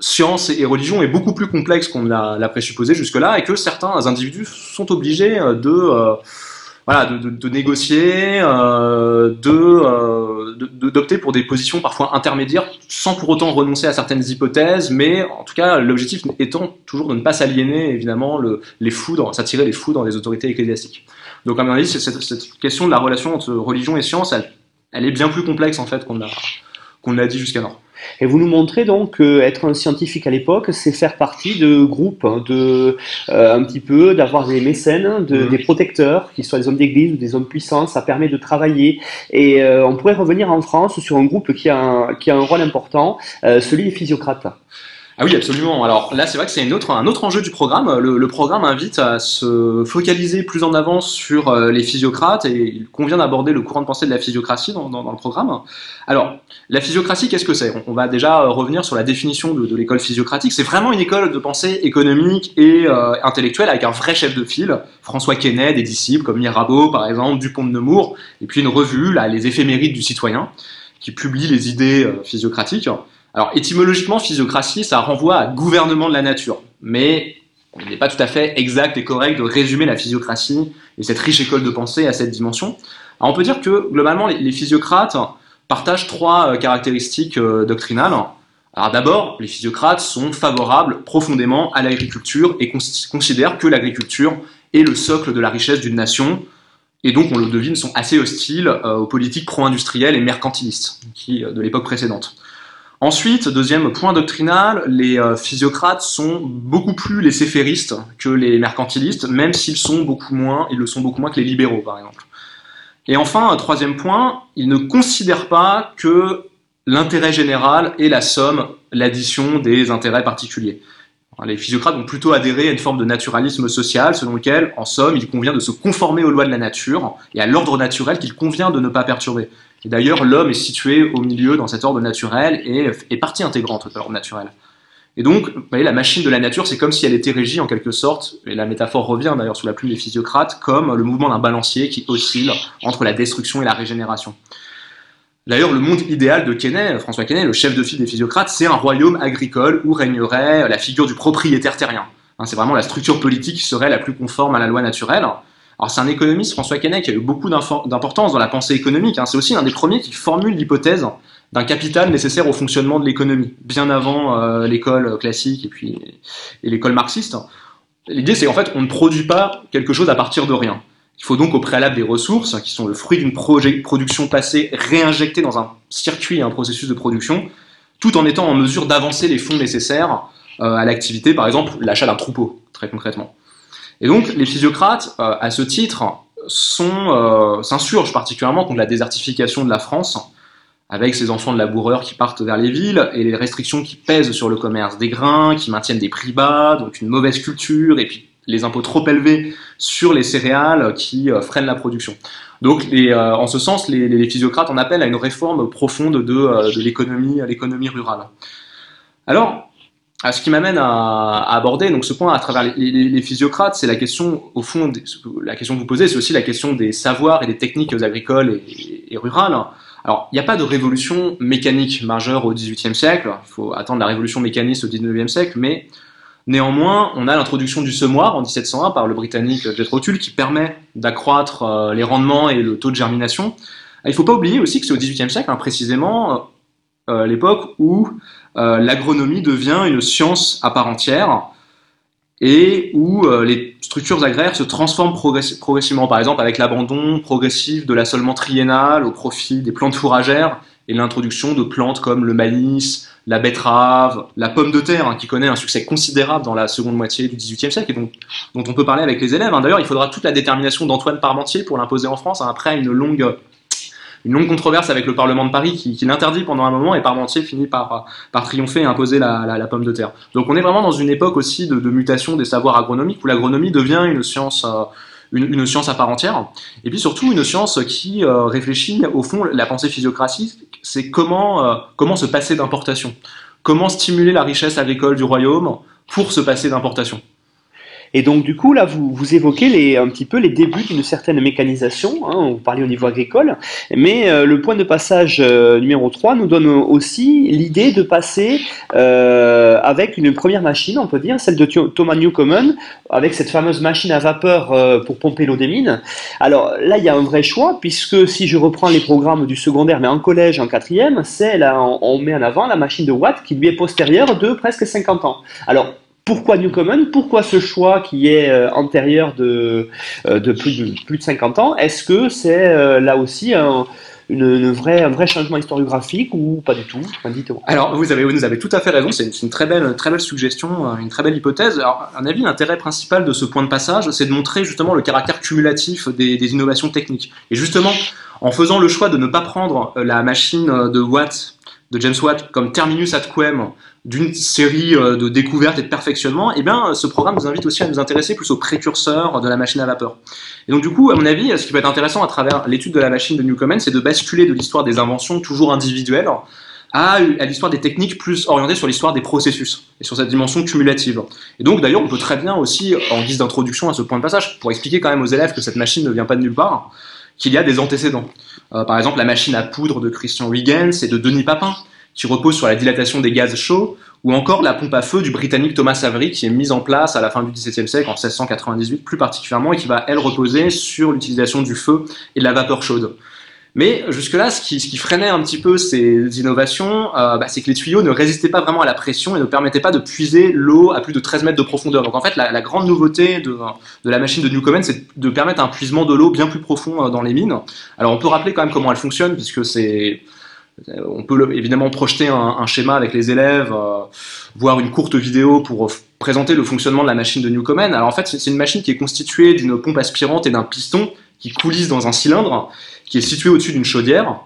science et religion est beaucoup plus complexe qu'on l'a présupposé jusque-là, et que certains individus sont obligés de... Voilà, de, de, de négocier, euh, euh, de d'opter pour des positions parfois intermédiaires, sans pour autant renoncer à certaines hypothèses, mais en tout cas l'objectif étant toujours de ne pas s'aliéner évidemment le, les foudres, s'attirer les foudres des autorités ecclésiastiques. Donc à mon avis, cette, cette question de la relation entre religion et science, elle, elle est bien plus complexe en fait qu'on a qu'on a dit jusqu'alors. Et vous nous montrez donc qu'être un scientifique à l'époque, c'est faire partie de groupes, hein, de euh, un petit peu d'avoir des mécènes, de, mmh. des protecteurs, qui soient des hommes d'église ou des hommes puissants. Ça permet de travailler. Et euh, on pourrait revenir en France sur un groupe qui a un, qui a un rôle important, euh, celui des physiocrates. Ah oui, absolument. Alors là, c'est vrai que c'est autre, un autre enjeu du programme. Le, le, programme invite à se focaliser plus en avance sur euh, les physiocrates et il convient d'aborder le courant de pensée de la physiocratie dans, dans, dans le programme. Alors, la physiocratie, qu'est-ce que c'est? On, on, va déjà euh, revenir sur la définition de, de l'école physiocratique. C'est vraiment une école de pensée économique et euh, intellectuelle avec un vrai chef de file, François Quesnay, des disciples comme Mirabeau par exemple, Dupont de Nemours, et puis une revue, là, les éphémérides du citoyen, qui publie les idées euh, physiocratiques. Alors étymologiquement, physiocratie, ça renvoie à gouvernement de la nature, mais il n'est pas tout à fait exact et correct de résumer la physiocratie et cette riche école de pensée à cette dimension. On peut dire que globalement, les, physiocrates partagent trois euh, caractéristiques euh, doctrinales. Alors d'abord, les physiocrates sont favorables profondément à l'agriculture et considèrent que l'agriculture est le socle de la richesse d'une nation, et donc on le devine, sont assez hostiles euh, aux politiques pro-industrielles et mercantilistes de l'époque précédente. Ensuite, deuxième point doctrinal, les euh, physiocrates sont beaucoup plus les céphéristes que les mercantilistes, même s'ils sont beaucoup moins, ils le sont beaucoup moins que les libéraux, par exemple. Et enfin, troisième point, ils ne considèrent pas que l'intérêt général est la somme, l'addition des intérêts particuliers. Les physiocrates ont plutôt adhéré à une forme de naturalisme social selon lequel, en somme, il convient de se conformer aux lois de la nature et à l'ordre naturel qu'il convient de ne pas perturber. Et d'ailleurs, l'homme est situé au milieu dans cet ordre naturel et est partie intégrante de l'ordre naturel. Et donc, vous voyez, la machine de la nature, c'est comme si elle était régie en quelque sorte, et la métaphore revient d'ailleurs sous la plume des physiocrates, comme le mouvement d'un balancier qui oscille entre la destruction et la régénération. D'ailleurs, le monde idéal de Quesnay, François Quesnay, le chef de file des physiocrates, c'est un royaume agricole où régnerait la figure du propriétaire terrien. Hein, c'est vraiment la structure politique qui serait la plus conforme à la loi naturelle. Alors c'est un économiste, François Quesnay, qui a eu beaucoup d'importance dans la pensée économique. Hein. C'est aussi un des premiers qui formule l'hypothèse d'un capital nécessaire au fonctionnement de l'économie, bien avant euh, l'école classique et puis et l'école marxiste. L'idée c'est en fait on ne produit pas quelque chose à partir de rien. Il faut donc au préalable des ressources qui sont le fruit d'une production passée réinjectée dans un circuit, un processus de production, tout en étant en mesure d'avancer les fonds nécessaires euh, à l'activité, par exemple l'achat d'un troupeau, très concrètement. Et donc, les physiocrates, euh, à ce titre, euh, s'insurgent particulièrement contre la désertification de la France, avec ces enfants de laboureurs qui partent vers les villes, et les restrictions qui pèsent sur le commerce des grains, qui maintiennent des prix bas, donc une mauvaise culture, et puis les impôts trop élevés sur les céréales qui euh, freinent la production. Donc, les, en ce sens, les, physiocrates en appellent à une réforme profonde de, de l'économie rurale. Alors, ah, ce qui m'amène à, aborder donc ce point à travers les, physiocrates, c'est la question, au fond, la question que vous posez, c'est aussi la question des savoirs et des techniques agricoles et, rurales. Alors, il n'y a pas de révolution mécanique majeure au XVIIIe siècle, il faut attendre la révolution mécaniste au XIXe siècle, mais néanmoins, on a l'introduction du semoir en 1701 par le Britannique Jethro Tull qui permet d'accroître euh, les rendements et le taux de germination. Il ne faut pas oublier aussi que c'est au XVIIIe siècle, hein, précisément, euh, l'époque où euh, l'agronomie devient une science à part entière et où euh, les structures agraires se transforment progressivement, par exemple avec l'abandon progressif de l'assolement triennal au profit des plantes fourragères et l'introduction de plantes comme le maïs, la betterave, la pomme de terre, hein, qui connaît un succès considérable dans la seconde moitié du XVIIIe siècle et dont, on peut parler avec les élèves. Hein. D'ailleurs, il faudra toute la détermination d'Antoine Parmentier pour l'imposer en France, hein, après une longue une longue controverse avec le Parlement de Paris qui, l'interdit pendant un moment et Parmentier finit par, par triompher et imposer la, pomme de terre. Donc on est vraiment dans une époque aussi de, mutation des savoirs agronomiques où l'agronomie devient une science, euh, une, science à part entière et puis surtout une science qui euh, réfléchit au fond la pensée physiocratique, c'est comment, euh, comment se passer d'importation, comment stimuler la richesse agricole du royaume pour se passer d'importation? Et donc, du coup, là, vous, vous évoquez les, un petit peu les débuts d'une certaine mécanisation. Hein, vous parlez au niveau agricole. Mais euh, le point de passage euh, numéro 3 nous donne aussi l'idée de passer euh, avec une première machine, on peut dire, celle de Thomas Newcomen, avec cette fameuse machine à vapeur pour pomper l'eau des mines. Alors là, il y a un vrai choix, puisque si je reprends les programmes du secondaire, mais en collège, en quatrième, c'est là, on, on met en avant la machine de Watt qui lui est postérieure de presque 50 ans. Alors, pourquoi Newcomen Pourquoi ce choix qui est euh, antérieur de, euh, de, plus de plus de 50 ans? Est-ce que c'est euh, là aussi un, vrai changement historiographique ou pas du tout? Alors, vous avez, avez tout à fait raison, c'est une, très belle, suggestion, une très belle hypothèse. Alors, à mon avis, l'intérêt principal de ce point de passage, c'est de montrer justement le caractère cumulatif des, des, innovations techniques. Et justement, en faisant le choix de ne pas prendre la machine de Watt, de James Watt, comme terminus ad quem d'une série euh, de découvertes et de perfectionnements, eh bien, ce programme nous invite aussi à nous intéresser plus aux précurseurs de la machine à vapeur. Et donc, du coup, à mon avis, ce qui peut être intéressant à travers l'étude de la machine de Newcomen, c'est de basculer de l'histoire des inventions toujours individuelles à, l'histoire des techniques plus orientées sur l'histoire des processus et sur cette dimension cumulative. Et donc, d'ailleurs, on peut très bien aussi, en guise d'introduction à ce point de passage, pour expliquer quand même aux élèves que cette machine ne vient pas de nulle part, qu'il y a des antécédents. Euh, par exemple, la machine à poudre de Christian Huygens et de Denis Papin, qui repose sur la dilatation des gaz chauds, ou encore la pompe à feu du britannique Thomas Avery, qui est mise en place à la fin du XVIIe siècle, en 1698 plus particulièrement, et qui va, elle, reposer sur l'utilisation du feu et de la vapeur chaude. Mais jusque-là, ce qui, ce qui, freinait un petit peu ces innovations, euh, bah, c'est que les tuyaux ne résistaient pas vraiment à la pression et ne permettaient pas de puiser l'eau à plus de 13 mètres de profondeur. Donc en fait, la, la grande nouveauté de, de, la machine de Newcomen, c'est de permettre un puisement de l'eau bien plus profond euh, dans les mines. Alors on peut rappeler quand même comment elle fonctionne, puisque c'est on peut évidemment projeter un, schéma avec les élèves, euh, voir une courte vidéo pour présenter le fonctionnement de la machine de Newcomen. Alors en fait, c'est une machine qui est constituée d'une pompe aspirante et d'un piston qui coulisse dans un cylindre qui est situé au-dessus d'une chaudière.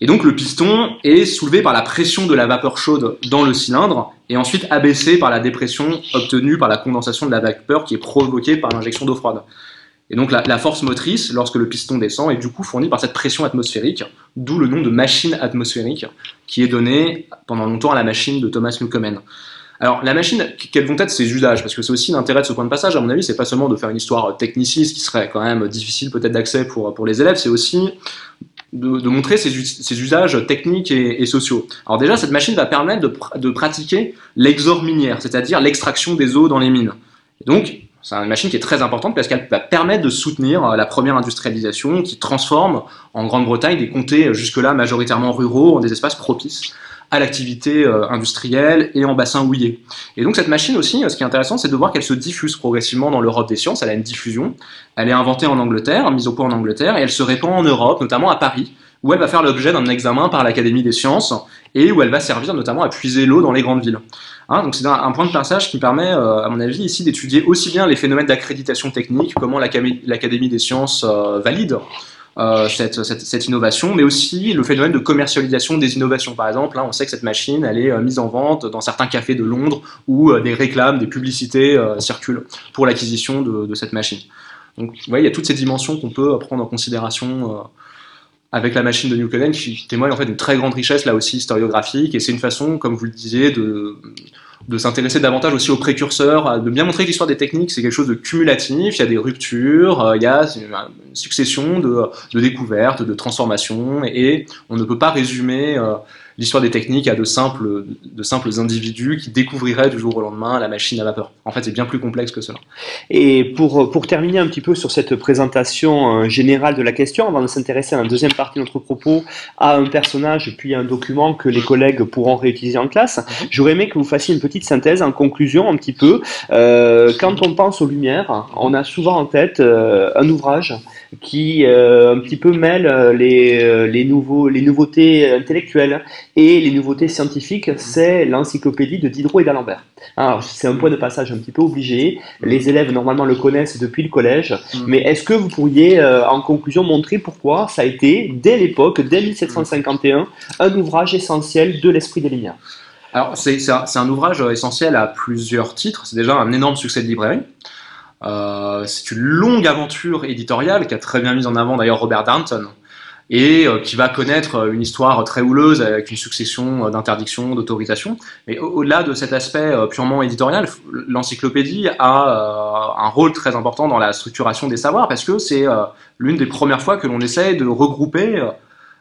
Et donc le piston est soulevé par la pression de la vapeur chaude dans le cylindre et ensuite abaissé par la dépression obtenue par la condensation de la vapeur qui est provoquée par l'injection d'eau froide. Et donc la, force motrice, lorsque le piston descend, est du coup fournie par cette pression atmosphérique, d'où le nom de machine atmosphérique, qui est donné pendant longtemps à la machine de Thomas Newcomen. Alors la machine, quels vont être ses usages? Parce que c'est aussi l'intérêt de ce point de passage, à mon avis, c'est pas seulement de faire une histoire techniciste qui serait quand même difficile peut-être d'accès pour, pour les élèves, c'est aussi de, montrer ses, usages techniques et, sociaux. Alors déjà, cette machine va permettre de, pr de pratiquer l'exor minière, c'est-à-dire l'extraction des eaux dans les mines. Donc, c'est une machine qui est très importante parce qu'elle va permettre de soutenir euh, la première industrialisation qui transforme en Grande-Bretagne des comtés euh, jusque-là majoritairement ruraux en des espaces propices à l'activité euh, industrielle et en bassin houillé. Et donc cette machine aussi, ce qui est intéressant, c'est de voir qu'elle se diffuse progressivement dans l'Europe des sciences, elle a une diffusion, elle est inventée en Angleterre, mise au point en Angleterre, et elle se répand en Europe, notamment à Paris, où elle va faire l'objet d'un examen par l'Académie des sciences, et où elle va servir notamment à puiser l'eau dans les grandes villes. Hein, donc c'est un, point de passage qui permet, euh, à mon avis, ici d'étudier aussi bien les phénomènes d'accréditation technique, comment l'Académie des sciences euh, valide euh, cette, innovation, mais aussi le phénomène de commercialisation des innovations. Par exemple, là, on sait que cette machine, elle est mise en vente dans certains cafés de Londres où des réclames, des publicités circulent pour l'acquisition de, de, cette machine. Donc, vous voyez, il y a toutes ces dimensions qu'on peut prendre en considération avec la machine de Newcomen qui témoigne en fait d'une très grande richesse là aussi historiographique et c'est une façon, comme vous le disiez, de, de s'intéresser davantage aussi aux précurseurs, de bien montrer que l'histoire des techniques c'est quelque chose de cumulatif, il y a des ruptures, il y a une succession de, de découvertes, de transformations. Et on ne peut pas résumer l'histoire des techniques à de simples, de simples individus qui découvriraient du jour au lendemain la machine à vapeur. En fait, c'est bien plus complexe que cela. Et pour, pour terminer un petit peu sur cette présentation euh, générale de la question, avant de s'intéresser à la deuxième partie de notre propos à un personnage puis à un document que les collègues pourront réutiliser en classe, j'aurais aimé que vous fassiez une petite synthèse en conclusion un petit peu. Euh, quand on pense aux Lumières, on a souvent en tête euh, un ouvrage qui euh, un petit peu mêle les, les, nouveaux, les nouveautés intellectuelles et les nouveautés scientifiques, c'est l'encyclopédie de Diderot et d'Alembert. Alors, c'est un point de passage un petit peu obligé. Les élèves, normalement, le connaissent depuis le collège. Mm. Mais est-ce que vous pourriez, en conclusion, montrer pourquoi ça a été, dès l'époque, dès 1751, un ouvrage essentiel de l'esprit des Lumières? Alors, c'est un, un, ouvrage essentiel à plusieurs titres. C'est déjà un énorme succès de librairie. Euh, c'est une longue aventure éditoriale qui a très bien mis en avant d'ailleurs Robert Darnton. Et euh, qui va connaître une histoire très houleuse avec une succession d'interdictions, d'autorisations. Mais au-delà de cet aspect purement éditorial, l'encyclopédie a un rôle très important dans la structuration des savoirs parce que c'est l'une des premières fois que l'on essaie de regrouper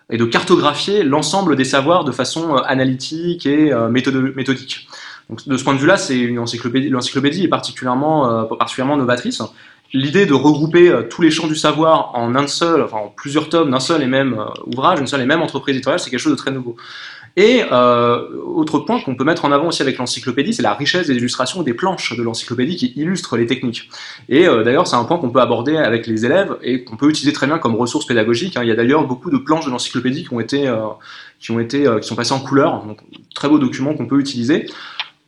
et de cartographier l'ensemble des savoirs de façon analytique et méthodique. Donc, de ce point de vue-là. L'encyclopédie est particulièrement novatrice l'idée de regrouper euh, tous les champs du savoir en un seul, enfin en plusieurs tomes d'un seul et même euh, ouvrage, une seule et même entreprise éditoriale, c'est quelque chose de très nouveau. Et euh, autre point qu'on peut mettre en avant aussi avec l'encyclopédie, c'est la richesse des illustrations des planches de l'encyclopédie qui illustrent les techniques. Et d'ailleurs, c'est un point qu'on peut aborder avec les élèves et qu'on peut utiliser très bien comme ressource pédagogique. Hein. Il y a d'ailleurs beaucoup de planches de l'encyclopédie qui qui sont passées en couleur, donc très beau document qu'on peut utiliser.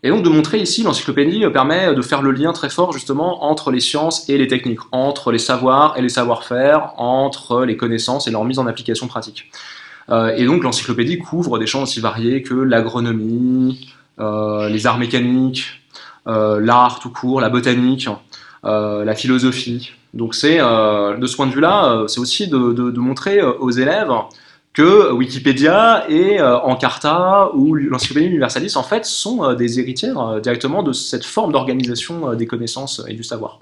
Et donc de montrer ici, l'encyclopédie permet de faire le lien très fort justement entre les sciences et les techniques, entre les savoirs et les savoir-faire, entre les connaissances et leur mise en application pratique. Euh, et donc l'encyclopédie couvre des champs aussi variés que l'agronomie, euh, les arts mécaniques, euh, l'art tout court, la botanique, la philosophie. Donc c'est de ce point de vue-là, c'est aussi de, montrer aux élèves que Wikipédia et euh, Encarta ou l'Encyclopédie Universalis en fait sont euh, des héritières euh, directement de cette forme d'organisation des connaissances et du savoir.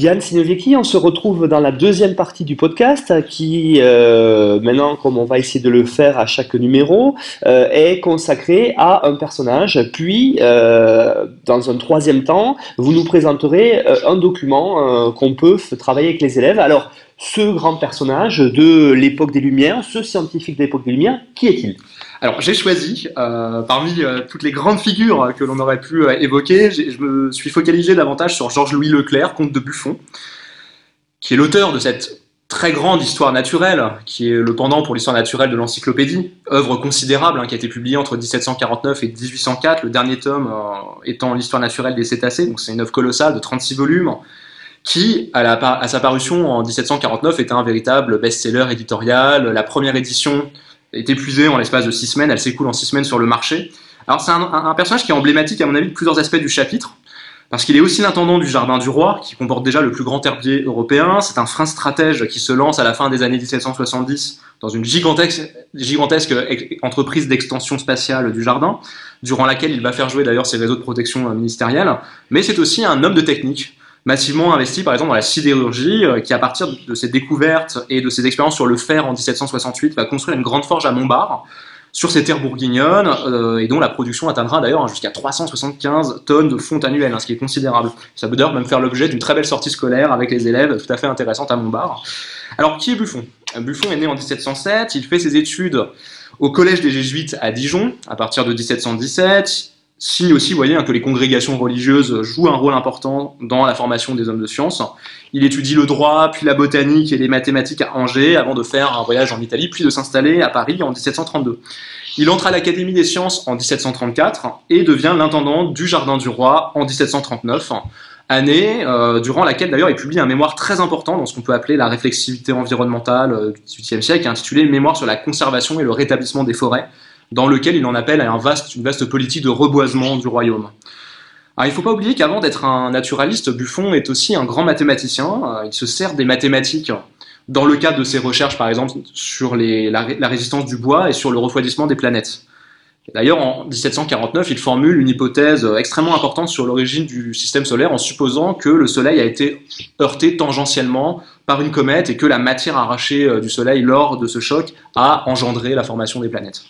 Yann Sinoviecki, on se retrouve dans la deuxième partie du podcast qui, euh, maintenant, comme on va essayer de le faire à chaque numéro, euh, est consacré à un personnage. Puis, euh, dans un troisième temps, vous nous présenterez un document qu'on peut travailler avec les élèves. Alors, ce grand personnage de l'époque des Lumières, ce scientifique de l'époque des Lumières, qui est-il? Alors j'ai choisi, euh, parmi euh, toutes les grandes figures que l'on aurait pu euh, évoquer, je me suis focalisé davantage sur Georges-Louis Leclerc, comte de Buffon, qui est l'auteur de cette très grande histoire naturelle, qui est le pendant pour l'histoire naturelle de l'encyclopédie, œuvre considérable hein, qui a été publiée entre 1749 et 1804, le dernier tome étant l'histoire naturelle des cétacés, donc c'est une œuvre colossale de 36 volumes, qui, à, à sa parution en 1749, était un véritable best-seller éditorial, la première édition est épuisée en l'espace de six semaines, elle s'écoule en six semaines sur le marché. Alors c'est un, personnage qui est emblématique à mon avis de plusieurs aspects du chapitre, parce qu'il est aussi l'intendant du Jardin du Roi, qui comporte déjà le plus grand herbier européen. C'est un frein stratège qui se lance à la fin des années 1770 dans une gigantesque, gigantesque entreprise d'extension spatiale du jardin, durant laquelle il va faire jouer d'ailleurs ses réseaux de protection ministérielle. Mais c'est aussi un homme de technique, massivement investi par exemple dans la sidérurgie, euh, qui à partir de ses découvertes et de ses expériences sur le fer en 1768 va construire une grande forge à Montbard sur ces terres bourguignonnes euh, et dont la production atteindra d'ailleurs jusqu'à 375 tonnes de fonte annuelle, hein, ce qui est considérable. Ça peut d'ailleurs même faire l'objet d'une très belle sortie scolaire avec les élèves tout à fait intéressante à Montbard. Alors qui est Buffon? Buffon est né en 1707, il fait ses études au collège des Jésuites à Dijon à partir de 1717 signe aussi, vous voyez, hein, que les congrégations religieuses jouent un rôle important dans la formation des hommes de science. Il étudie le droit, puis la botanique et les mathématiques à Angers, avant de faire un voyage en Italie, puis de s'installer à Paris en 1732. Il entre à l'Académie des sciences en 1734 et devient l'intendant du Jardin du Roi en 1739, année euh, durant laquelle d'ailleurs il publie un mémoire très important dans ce qu'on peut appeler la réflexivité environnementale euh, du XVIIIe siècle, intitulé Mémoire sur la conservation et le rétablissement des forêts, dans lequel il en appelle à une vaste politique de reboisement du royaume. Il ne faut pas oublier qu'avant d'être un naturaliste, Buffon est aussi un grand mathématicien. Euh, il se sert des mathématiques dans le cadre de ses recherches, par exemple, sur les, la, résistance du bois et sur le refroidissement des planètes. D'ailleurs, en 1749, il formule une hypothèse extrêmement importante sur l'origine du système solaire en supposant que le Soleil a été heurté tangentiellement par une comète et que la matière arrachée euh, du Soleil lors de ce choc a engendré la formation des planètes.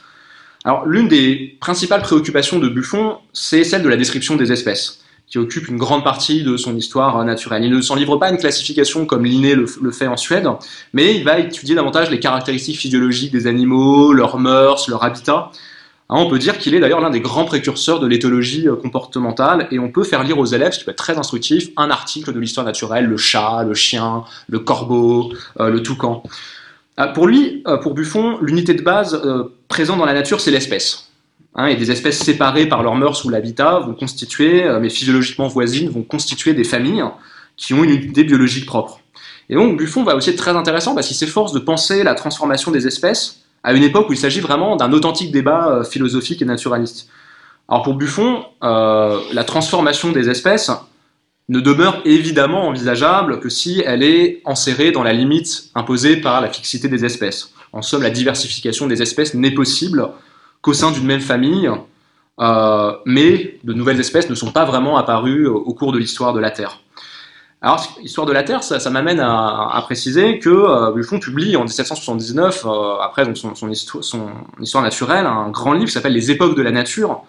Alors, l'une des principales préoccupations de Buffon, c'est celle de la description des espèces, qui occupe une grande partie de son histoire naturelle. Il ne s'en livre pas à une classification comme Linné le, fait en Suède, mais il va étudier davantage les caractéristiques physiologiques des animaux, leurs mœurs, leur habitat. Hein, on peut dire qu'il est d'ailleurs l'un des grands précurseurs de l'éthologie euh, comportementale, et on peut faire lire aux élèves, ce qui peut être très instructif, un article de l'histoire naturelle, le chat, le chien, le corbeau, euh, le toucan. Euh, pour lui, euh, pour Buffon, l'unité de base euh, présente dans la nature, c'est l'espèce. Hein, et des espèces séparées par leur mœurs ou l'habitat vont constituer, mais physiologiquement voisines, vont constituer des familles qui ont une unité biologique propre. Et donc Buffon va aussi être très intéressant parce qu'il s'efforce de penser la transformation des espèces à une époque où il s'agit vraiment d'un authentique débat philosophique et naturaliste. Alors pour Buffon, la transformation des espèces, ne demeure évidemment envisageable que si elle est enserrée dans la limite imposée par la fixité des espèces. En somme, la diversification des espèces n'est possible qu'au sein d'une même famille, euh, mais de nouvelles espèces ne sont pas vraiment apparues au cours de l'histoire de la Terre. Alors, l'histoire de la Terre, ça, m'amène à, préciser que euh, Buffon publie en 1779, euh, après son, son, histoire, naturelle, un grand livre qui s'appelle Les époques de la nature,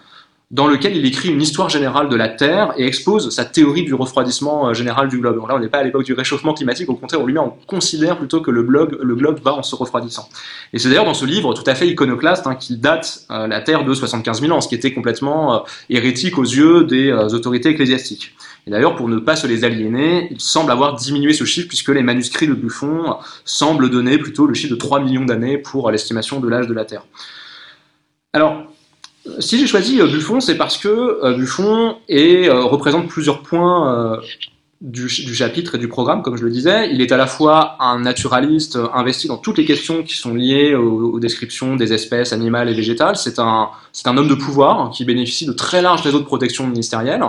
dans lequel il écrit une histoire générale de la Terre et expose sa théorie du refroidissement euh, général du globe. là, on n'est pas à l'époque du réchauffement climatique, au contraire, lui on considère plutôt que le globe, le globe va en se refroidissant. Et c'est d'ailleurs dans ce livre tout à fait iconoclaste hein, qu'il date euh, la Terre de 75 000 ans, ce qui était complètement euh, hérétique aux yeux des autorités ecclésiastiques. Et d'ailleurs, pour ne pas se les aliéner, il semble avoir diminué ce chiffre puisque les manuscrits de Buffon semblent donner plutôt le chiffre de 3 millions d'années pour l'estimation de l'âge de la Terre. Alors, si j'ai choisi euh, Buffon, c'est parce que euh, Buffon euh, représente plusieurs points du, chapitre et du programme, comme je le disais. Il est à la fois un naturaliste investi dans toutes les questions qui sont liées aux, descriptions des espèces animales et végétales. C'est un, un homme de pouvoir qui bénéficie de très larges réseaux de protection ministérielle,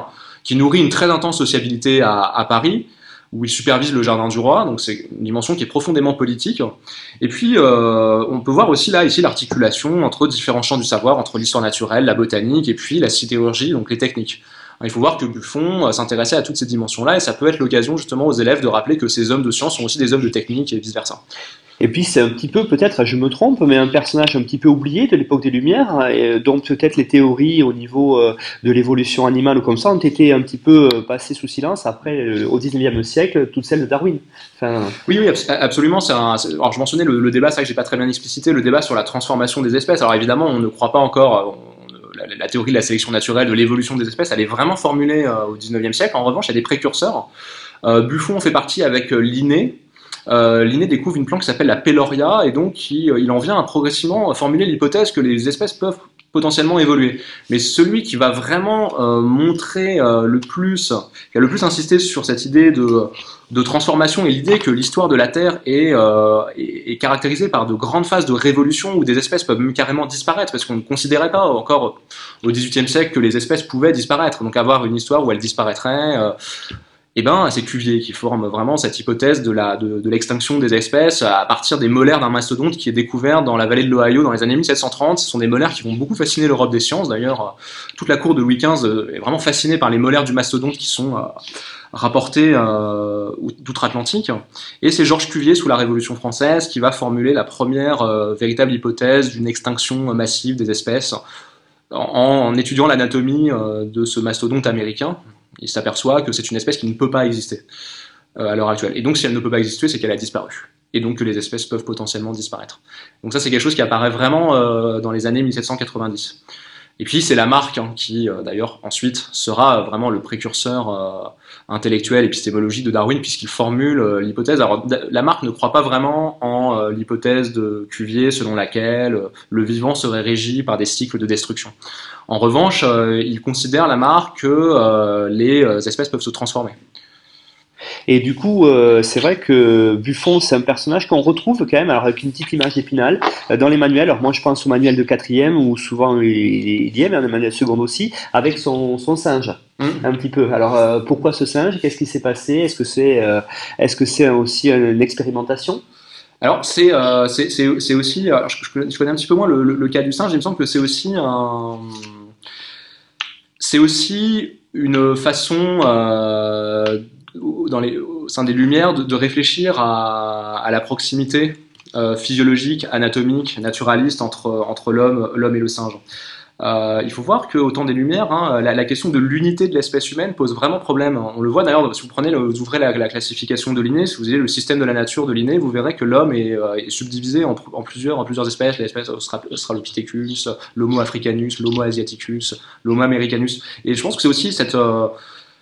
qui nourrit une très intense sociabilité à Paris, où il supervise le jardin du roi, donc c'est une dimension qui est profondément politique. Et puis, euh, on peut voir aussi là, ici, l'articulation entre différents champs du savoir, entre l'histoire naturelle, la botanique, et puis la sidérurgie, donc les techniques. Il faut voir que Buffon euh, s'intéressait à toutes ces dimensions-là, et ça peut être l'occasion justement aux élèves de rappeler que ces hommes de science sont aussi des hommes de technique, et vice-versa. Et puis c'est un petit peu, peut-être, je me trompe, mais un personnage un petit peu oublié de l'époque des Lumières, et dont peut-être les théories au niveau euh, de l'évolution animale ou comme ça ont été un petit peu euh, passées sous silence après, euh, au 19e siècle, toutes celles de Darwin. Oui, oui, absolument. alors je mentionnais le, débat, c'est vrai que j'ai pas très bien explicité, le débat sur la transformation des espèces. Alors évidemment, on ne croit pas encore... la, théorie de la sélection naturelle, de l'évolution des espèces, elle est vraiment formulée au 19e siècle. En revanche, il y a des précurseurs. Buffon fait partie avec Linné, euh, Linné découvre une plante qui s'appelle la Peloria, et donc il, euh, il en vient à progressivement formuler l'hypothèse que les espèces peuvent potentiellement évoluer. Mais celui qui va vraiment euh, montrer euh, le plus, qui a le plus insisté sur cette idée de, transformation et l'idée que l'histoire de la Terre est, caractérisée par de grandes phases de révolution où des espèces peuvent carrément disparaître, parce qu'on ne considérait pas encore au XVIIIe siècle que les espèces pouvaient disparaître. Donc avoir une histoire où elles disparaîtraient eh ben, c'est Cuvier qui forme vraiment cette hypothèse de, l'extinction des espèces à partir des molaires d'un mastodonte qui est découvert dans la vallée de l'Ohio dans les années 1730. Ce sont des molaires qui vont beaucoup fasciner l'Europe des sciences. D'ailleurs, toute la cour de Louis XV est vraiment fascinée par les molaires du mastodonte qui sont euh, rapportés euh, d'outre-Atlantique. Et c'est Georges Cuvier, sous la Révolution française, qui va formuler la première euh, véritable hypothèse d'une extinction massive des espèces en étudiant l'anatomie de ce mastodonte américain, il s'aperçoit que c'est une espèce qui ne peut pas exister euh, à l'heure actuelle. Et donc si elle ne peut pas exister, c'est qu'elle a disparu. Et donc que les espèces peuvent potentiellement disparaître. Donc ça c'est quelque chose qui apparaît vraiment euh, dans les années 1790. Et puis c'est Lamarck hein, qui, euh, d'ailleurs, ensuite sera vraiment le précurseur intellectuel, épistémologique de Darwin, puisqu'il formule l'hypothèse. Alors Lamarck ne croit pas vraiment en l'hypothèse de Cuvier selon laquelle le vivant serait régi par des cycles de destruction. En revanche, euh, il considère la marque que euh, les euh, espèces peuvent se transformer. Et du coup, c'est vrai que Buffon, c'est un personnage qu'on retrouve quand même, alors avec une petite image d'épinal, dans les manuels. Alors moi, je pense au manuel de quatrième, où souvent il y est, mais dans les manuels seconde aussi, avec son, singe, mmh. un petit peu. Alors pourquoi ce singe? Qu'est-ce qui s'est passé? Est-ce que c'est est -ce c'est aussi une expérimentation alors, c'est aussi. Alors, je, je, connais un petit peu moins le, le, cas du singe, il me semble que c'est aussi un c'est aussi une façon, euh, au sein des Lumières, de, réfléchir à, la proximité euh, physiologique, anatomique, naturaliste entre, entre l'homme et le singe. Euh, il faut voir qu'au temps des Lumières, hein, la, question de l'unité de l'espèce humaine pose vraiment problème. On le voit d'ailleurs, si vous prenez, vous ouvrez la, classification de Linné, si vous avez le système de la nature de Linné, vous verrez que l'homme est, euh, subdivisé en, plusieurs, en plusieurs espèces, l'espèce Australopithecus, l'Homo africanus, l'Homo asiaticus, l'Homo americanus. Et je pense que c'est aussi cette,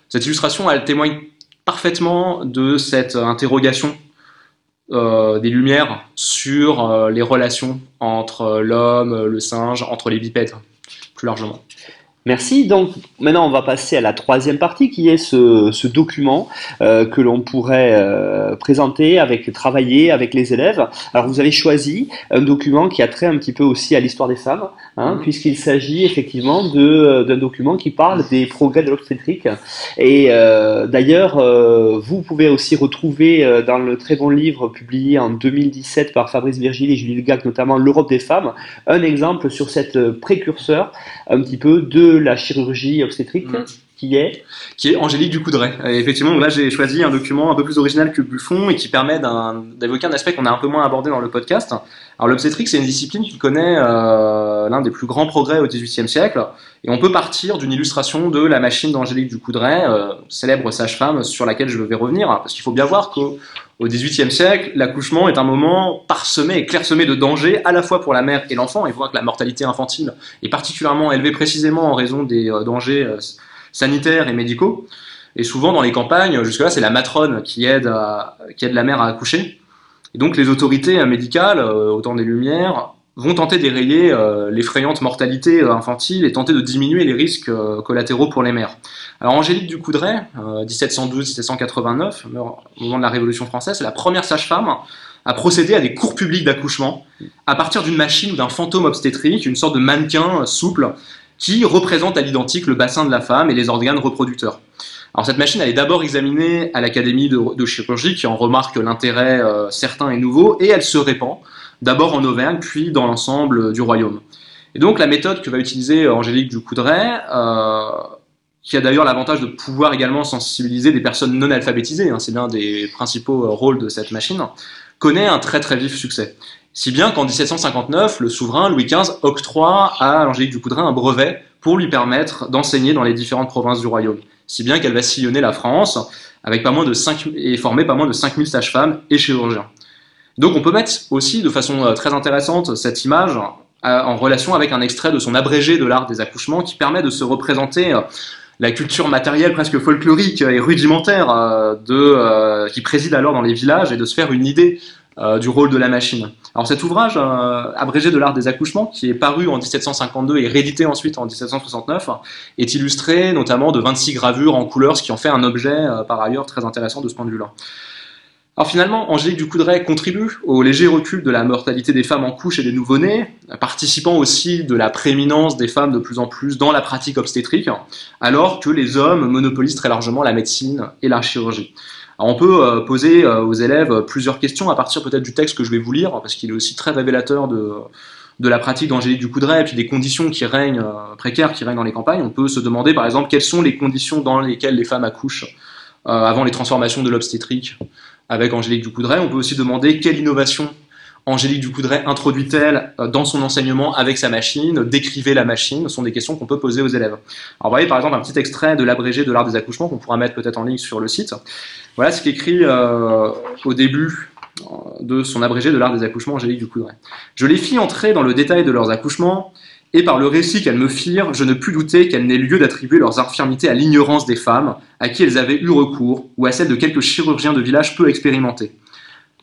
cette illustration, elle témoigne parfaitement de cette interrogation des Lumières sur les relations entre l'homme, le singe, entre les bipèdes largement. Merci. Donc maintenant, on va passer à la troisième partie qui est ce, document euh, que l'on pourrait euh, présenter, avec travailler avec les élèves. Alors vous avez choisi un document qui a trait un petit peu aussi à l'histoire des femmes, hein, mhm. puisqu'il s'agit effectivement euh, d'un document qui parle des progrès de l'obstétrique. Et d'ailleurs, vous pouvez aussi retrouver dans le très bon livre publié en 2017 par Fabrice Virgile et Julie Legac, notamment L'Europe des femmes, un exemple sur cette précurseur un petit peu de la chirurgie obstétrique. Mm. Qui est Qui est Angélique Ducoudray. Et effectivement, là j'ai choisi un document un peu plus original que Buffon et qui permet d'évoquer un aspect qu'on a un peu moins abordé dans le podcast. Alors l'obstétrique, c'est une discipline qui connaît euh, l'un des plus grands progrès au XVIIIe siècle. Et on peut partir d'une illustration de la machine d'Angélique Ducoudray, euh, célèbre sage-femme sur laquelle je vais revenir. Parce qu'il faut bien voir qu'au XVIIIe siècle, l'accouchement est un moment parsemé et clairsemé de dangers, à la fois pour la mère et l'enfant. Et voit que la mortalité infantile est particulièrement élevée précisément en raison des euh, dangers euh, sanitaires et médicaux. Et souvent dans les campagnes, jusque-là, c'est la matrone qui aide, la mère à accoucher. Et donc les autorités médicales, au temps des Lumières, vont tenter d'érayer l'effrayante mortalité infantile et tenter de diminuer les risques collatéraux pour les mères. Alors Angélique Ducoudray, 1712-1789, au moment de la Révolution française, c'est la première sage-femme à procéder à des cours publics d'accouchement à partir d'une machine ou d'un fantôme obstétrique, une sorte de mannequin souple qui représente à l'identique le bassin de la femme et les organes reproducteurs. Alors cette machine, elle est d'abord examinée à l'Académie de, chirurgie, qui en remarque l'intérêt euh, certain et nouveau, et elle se répand, d'abord en Auvergne, puis dans l'ensemble du royaume. Et donc la méthode que va utiliser Angélique Ducoudray, euh, qui a d'ailleurs l'avantage de pouvoir également sensibiliser des personnes non alphabétisées, hein, c'est l'un des principaux euh, rôles de cette machine, connaît un très très vif succès. Si bien qu'en 1759, le souverain Louis XV octroie à Angélique Ducoudray un brevet pour lui permettre d'enseigner dans les différentes provinces du royaume. Si bien qu'elle va sillonner la France avec pas moins de 5, et former pas moins de 5000 sages-femmes et chirurgiens. Donc on peut mettre aussi de façon euh, très intéressante cette image euh, en relation avec un extrait de son abrégé de l'art des accouchements qui permet de se représenter la culture matérielle presque folklorique et rudimentaire euh, de, euh, qui préside alors dans les villages et de se faire une idée euh, du rôle de la machine. Alors cet ouvrage, abrégé de l'art des accouchements, qui est paru en 1752 et réédité ensuite en 1769, est illustré notamment de 26 gravures en couleurs, ce qui en fait un objet par ailleurs très intéressant de ce point de vue-là. Alors finalement, Angélique Ducoudray contribue au léger recul de la mortalité des femmes en couche et des nouveau-nés, participant aussi de la prééminence des femmes de plus en plus dans la pratique obstétrique, alors que les hommes monopolisent très largement la médecine et la chirurgie. on peut euh, poser euh, aux élèves plusieurs questions à partir peut-être du texte que je vais vous lire, parce qu'il est aussi très révélateur de, de la pratique d'Angélique Ducoudray et puis des conditions qui règnent, euh, précaires qui règnent dans les campagnes. On peut se demander par exemple quelles sont les conditions dans lesquelles les femmes accouchent avant les transformations de l'obstétrique avec Angélique Ducoudray. On peut aussi demander quelle innovation Angélique Ducoudray introduit-elle euh, dans son enseignement avec sa machine, décrivait la machine, ce sont des questions qu'on peut poser aux élèves. Alors vous voyez par exemple un petit extrait de l'abrégé de l'art des accouchements qu'on pourra mettre peut-être en ligne sur le site. Voilà ce qu'écrit euh, au début euh, de son abrégé de l'art des accouchements Angélique Ducoudray. Je les fis entrer dans le détail de leurs accouchements, et par le récit qu'elles me firent, je ne pus douter qu'elles n'aient lieu d'attribuer leurs infirmités à l'ignorance des femmes, à qui elles avaient eu recours, ou à celle de quelques chirurgiens de village peu expérimentés.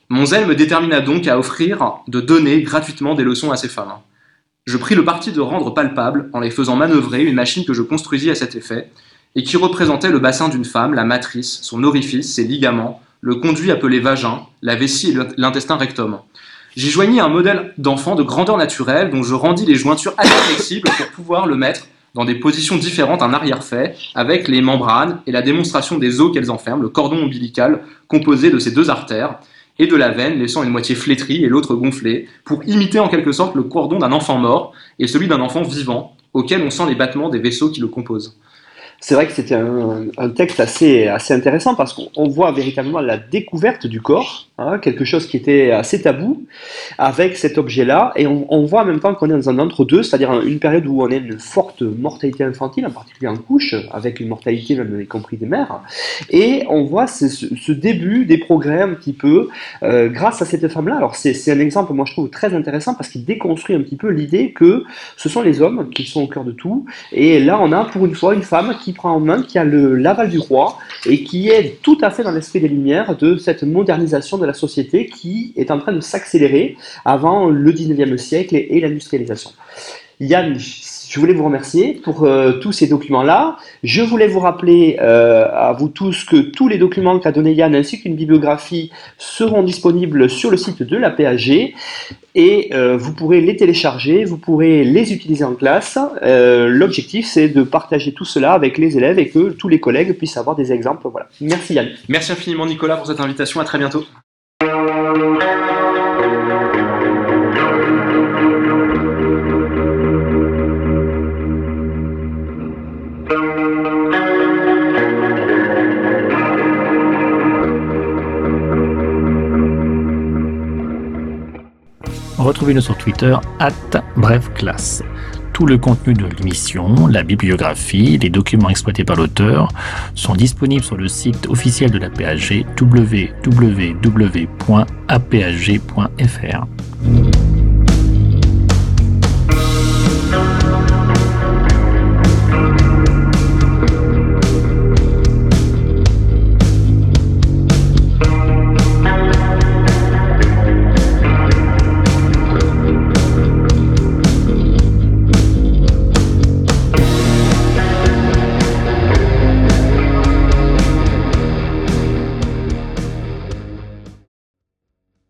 Mon zèle me détermina donc à offrir, de donner gratuitement des leçons à ces femmes. Je pris le parti de rendre palpable, en les faisant manœuvrer, une machine que je construisis à cet effet, et qui représentait le bassin d'une femme, la matrice, son orifice, ses ligaments, le conduit appelé vagin, la vessie et l'intestin rectum. J'y joignis un modèle d'enfant de grandeur naturelle dont je rendis les jointures assez flexibles pour pouvoir le mettre dans des positions différentes en arrière-fait, avec les membranes et la démonstration des os qu'elles enferment, le cordon ombilical composé de ces deux artères, et de la veine laissant une moitié flétrie et l'autre gonflée, pour imiter en quelque sorte le cordon d'un enfant mort et celui d'un enfant vivant, auquel on sent les battements des vaisseaux qui le composent c'est vrai que c'était un, texte assez, assez intéressant parce qu'on voit véritablement la découverte du corps, hein, quelque chose qui était assez tabou, avec cet objet-là, et on, voit en même temps qu'on est dans un entre-deux, c'est-à-dire une période où on a une forte mortalité infantile, en particulier en couche, avec une mortalité même y compris des mères, et on voit ce, début des progrès un petit peu euh, grâce à cette femme-là. Alors c'est un exemple, moi je trouve très intéressant parce qu'il déconstruit un petit peu l'idée que ce sont les hommes qui sont au cœur de tout, et là on a pour une fois une femme qui prend en main, qui a l'aval du roi et qui est tout à fait dans l'esprit des Lumières de cette modernisation de la société qui est en train de s'accélérer avant le 19e siècle et, l'industrialisation. Yann, je voulais vous remercier pour euh, tous ces documents-là. Je voulais vous rappeler euh, à vous tous que tous les documents qu'a donné Yann ainsi qu'une bibliographie seront disponibles sur le site de la PAG et euh, vous pourrez les télécharger, vous pourrez les utiliser en classe. L'objectif c'est de partager tout cela avec les élèves et que tous les collègues puissent avoir des exemples. Voilà. Merci Yann. Merci infiniment Nicolas pour cette invitation. À très bientôt. Retrouvez-nous sur Twitter, at brefclasse. Tout le contenu de l'émission, la bibliographie, les documents exploités par l'auteur sont disponibles sur le site officiel de la PAG www.apag.fr.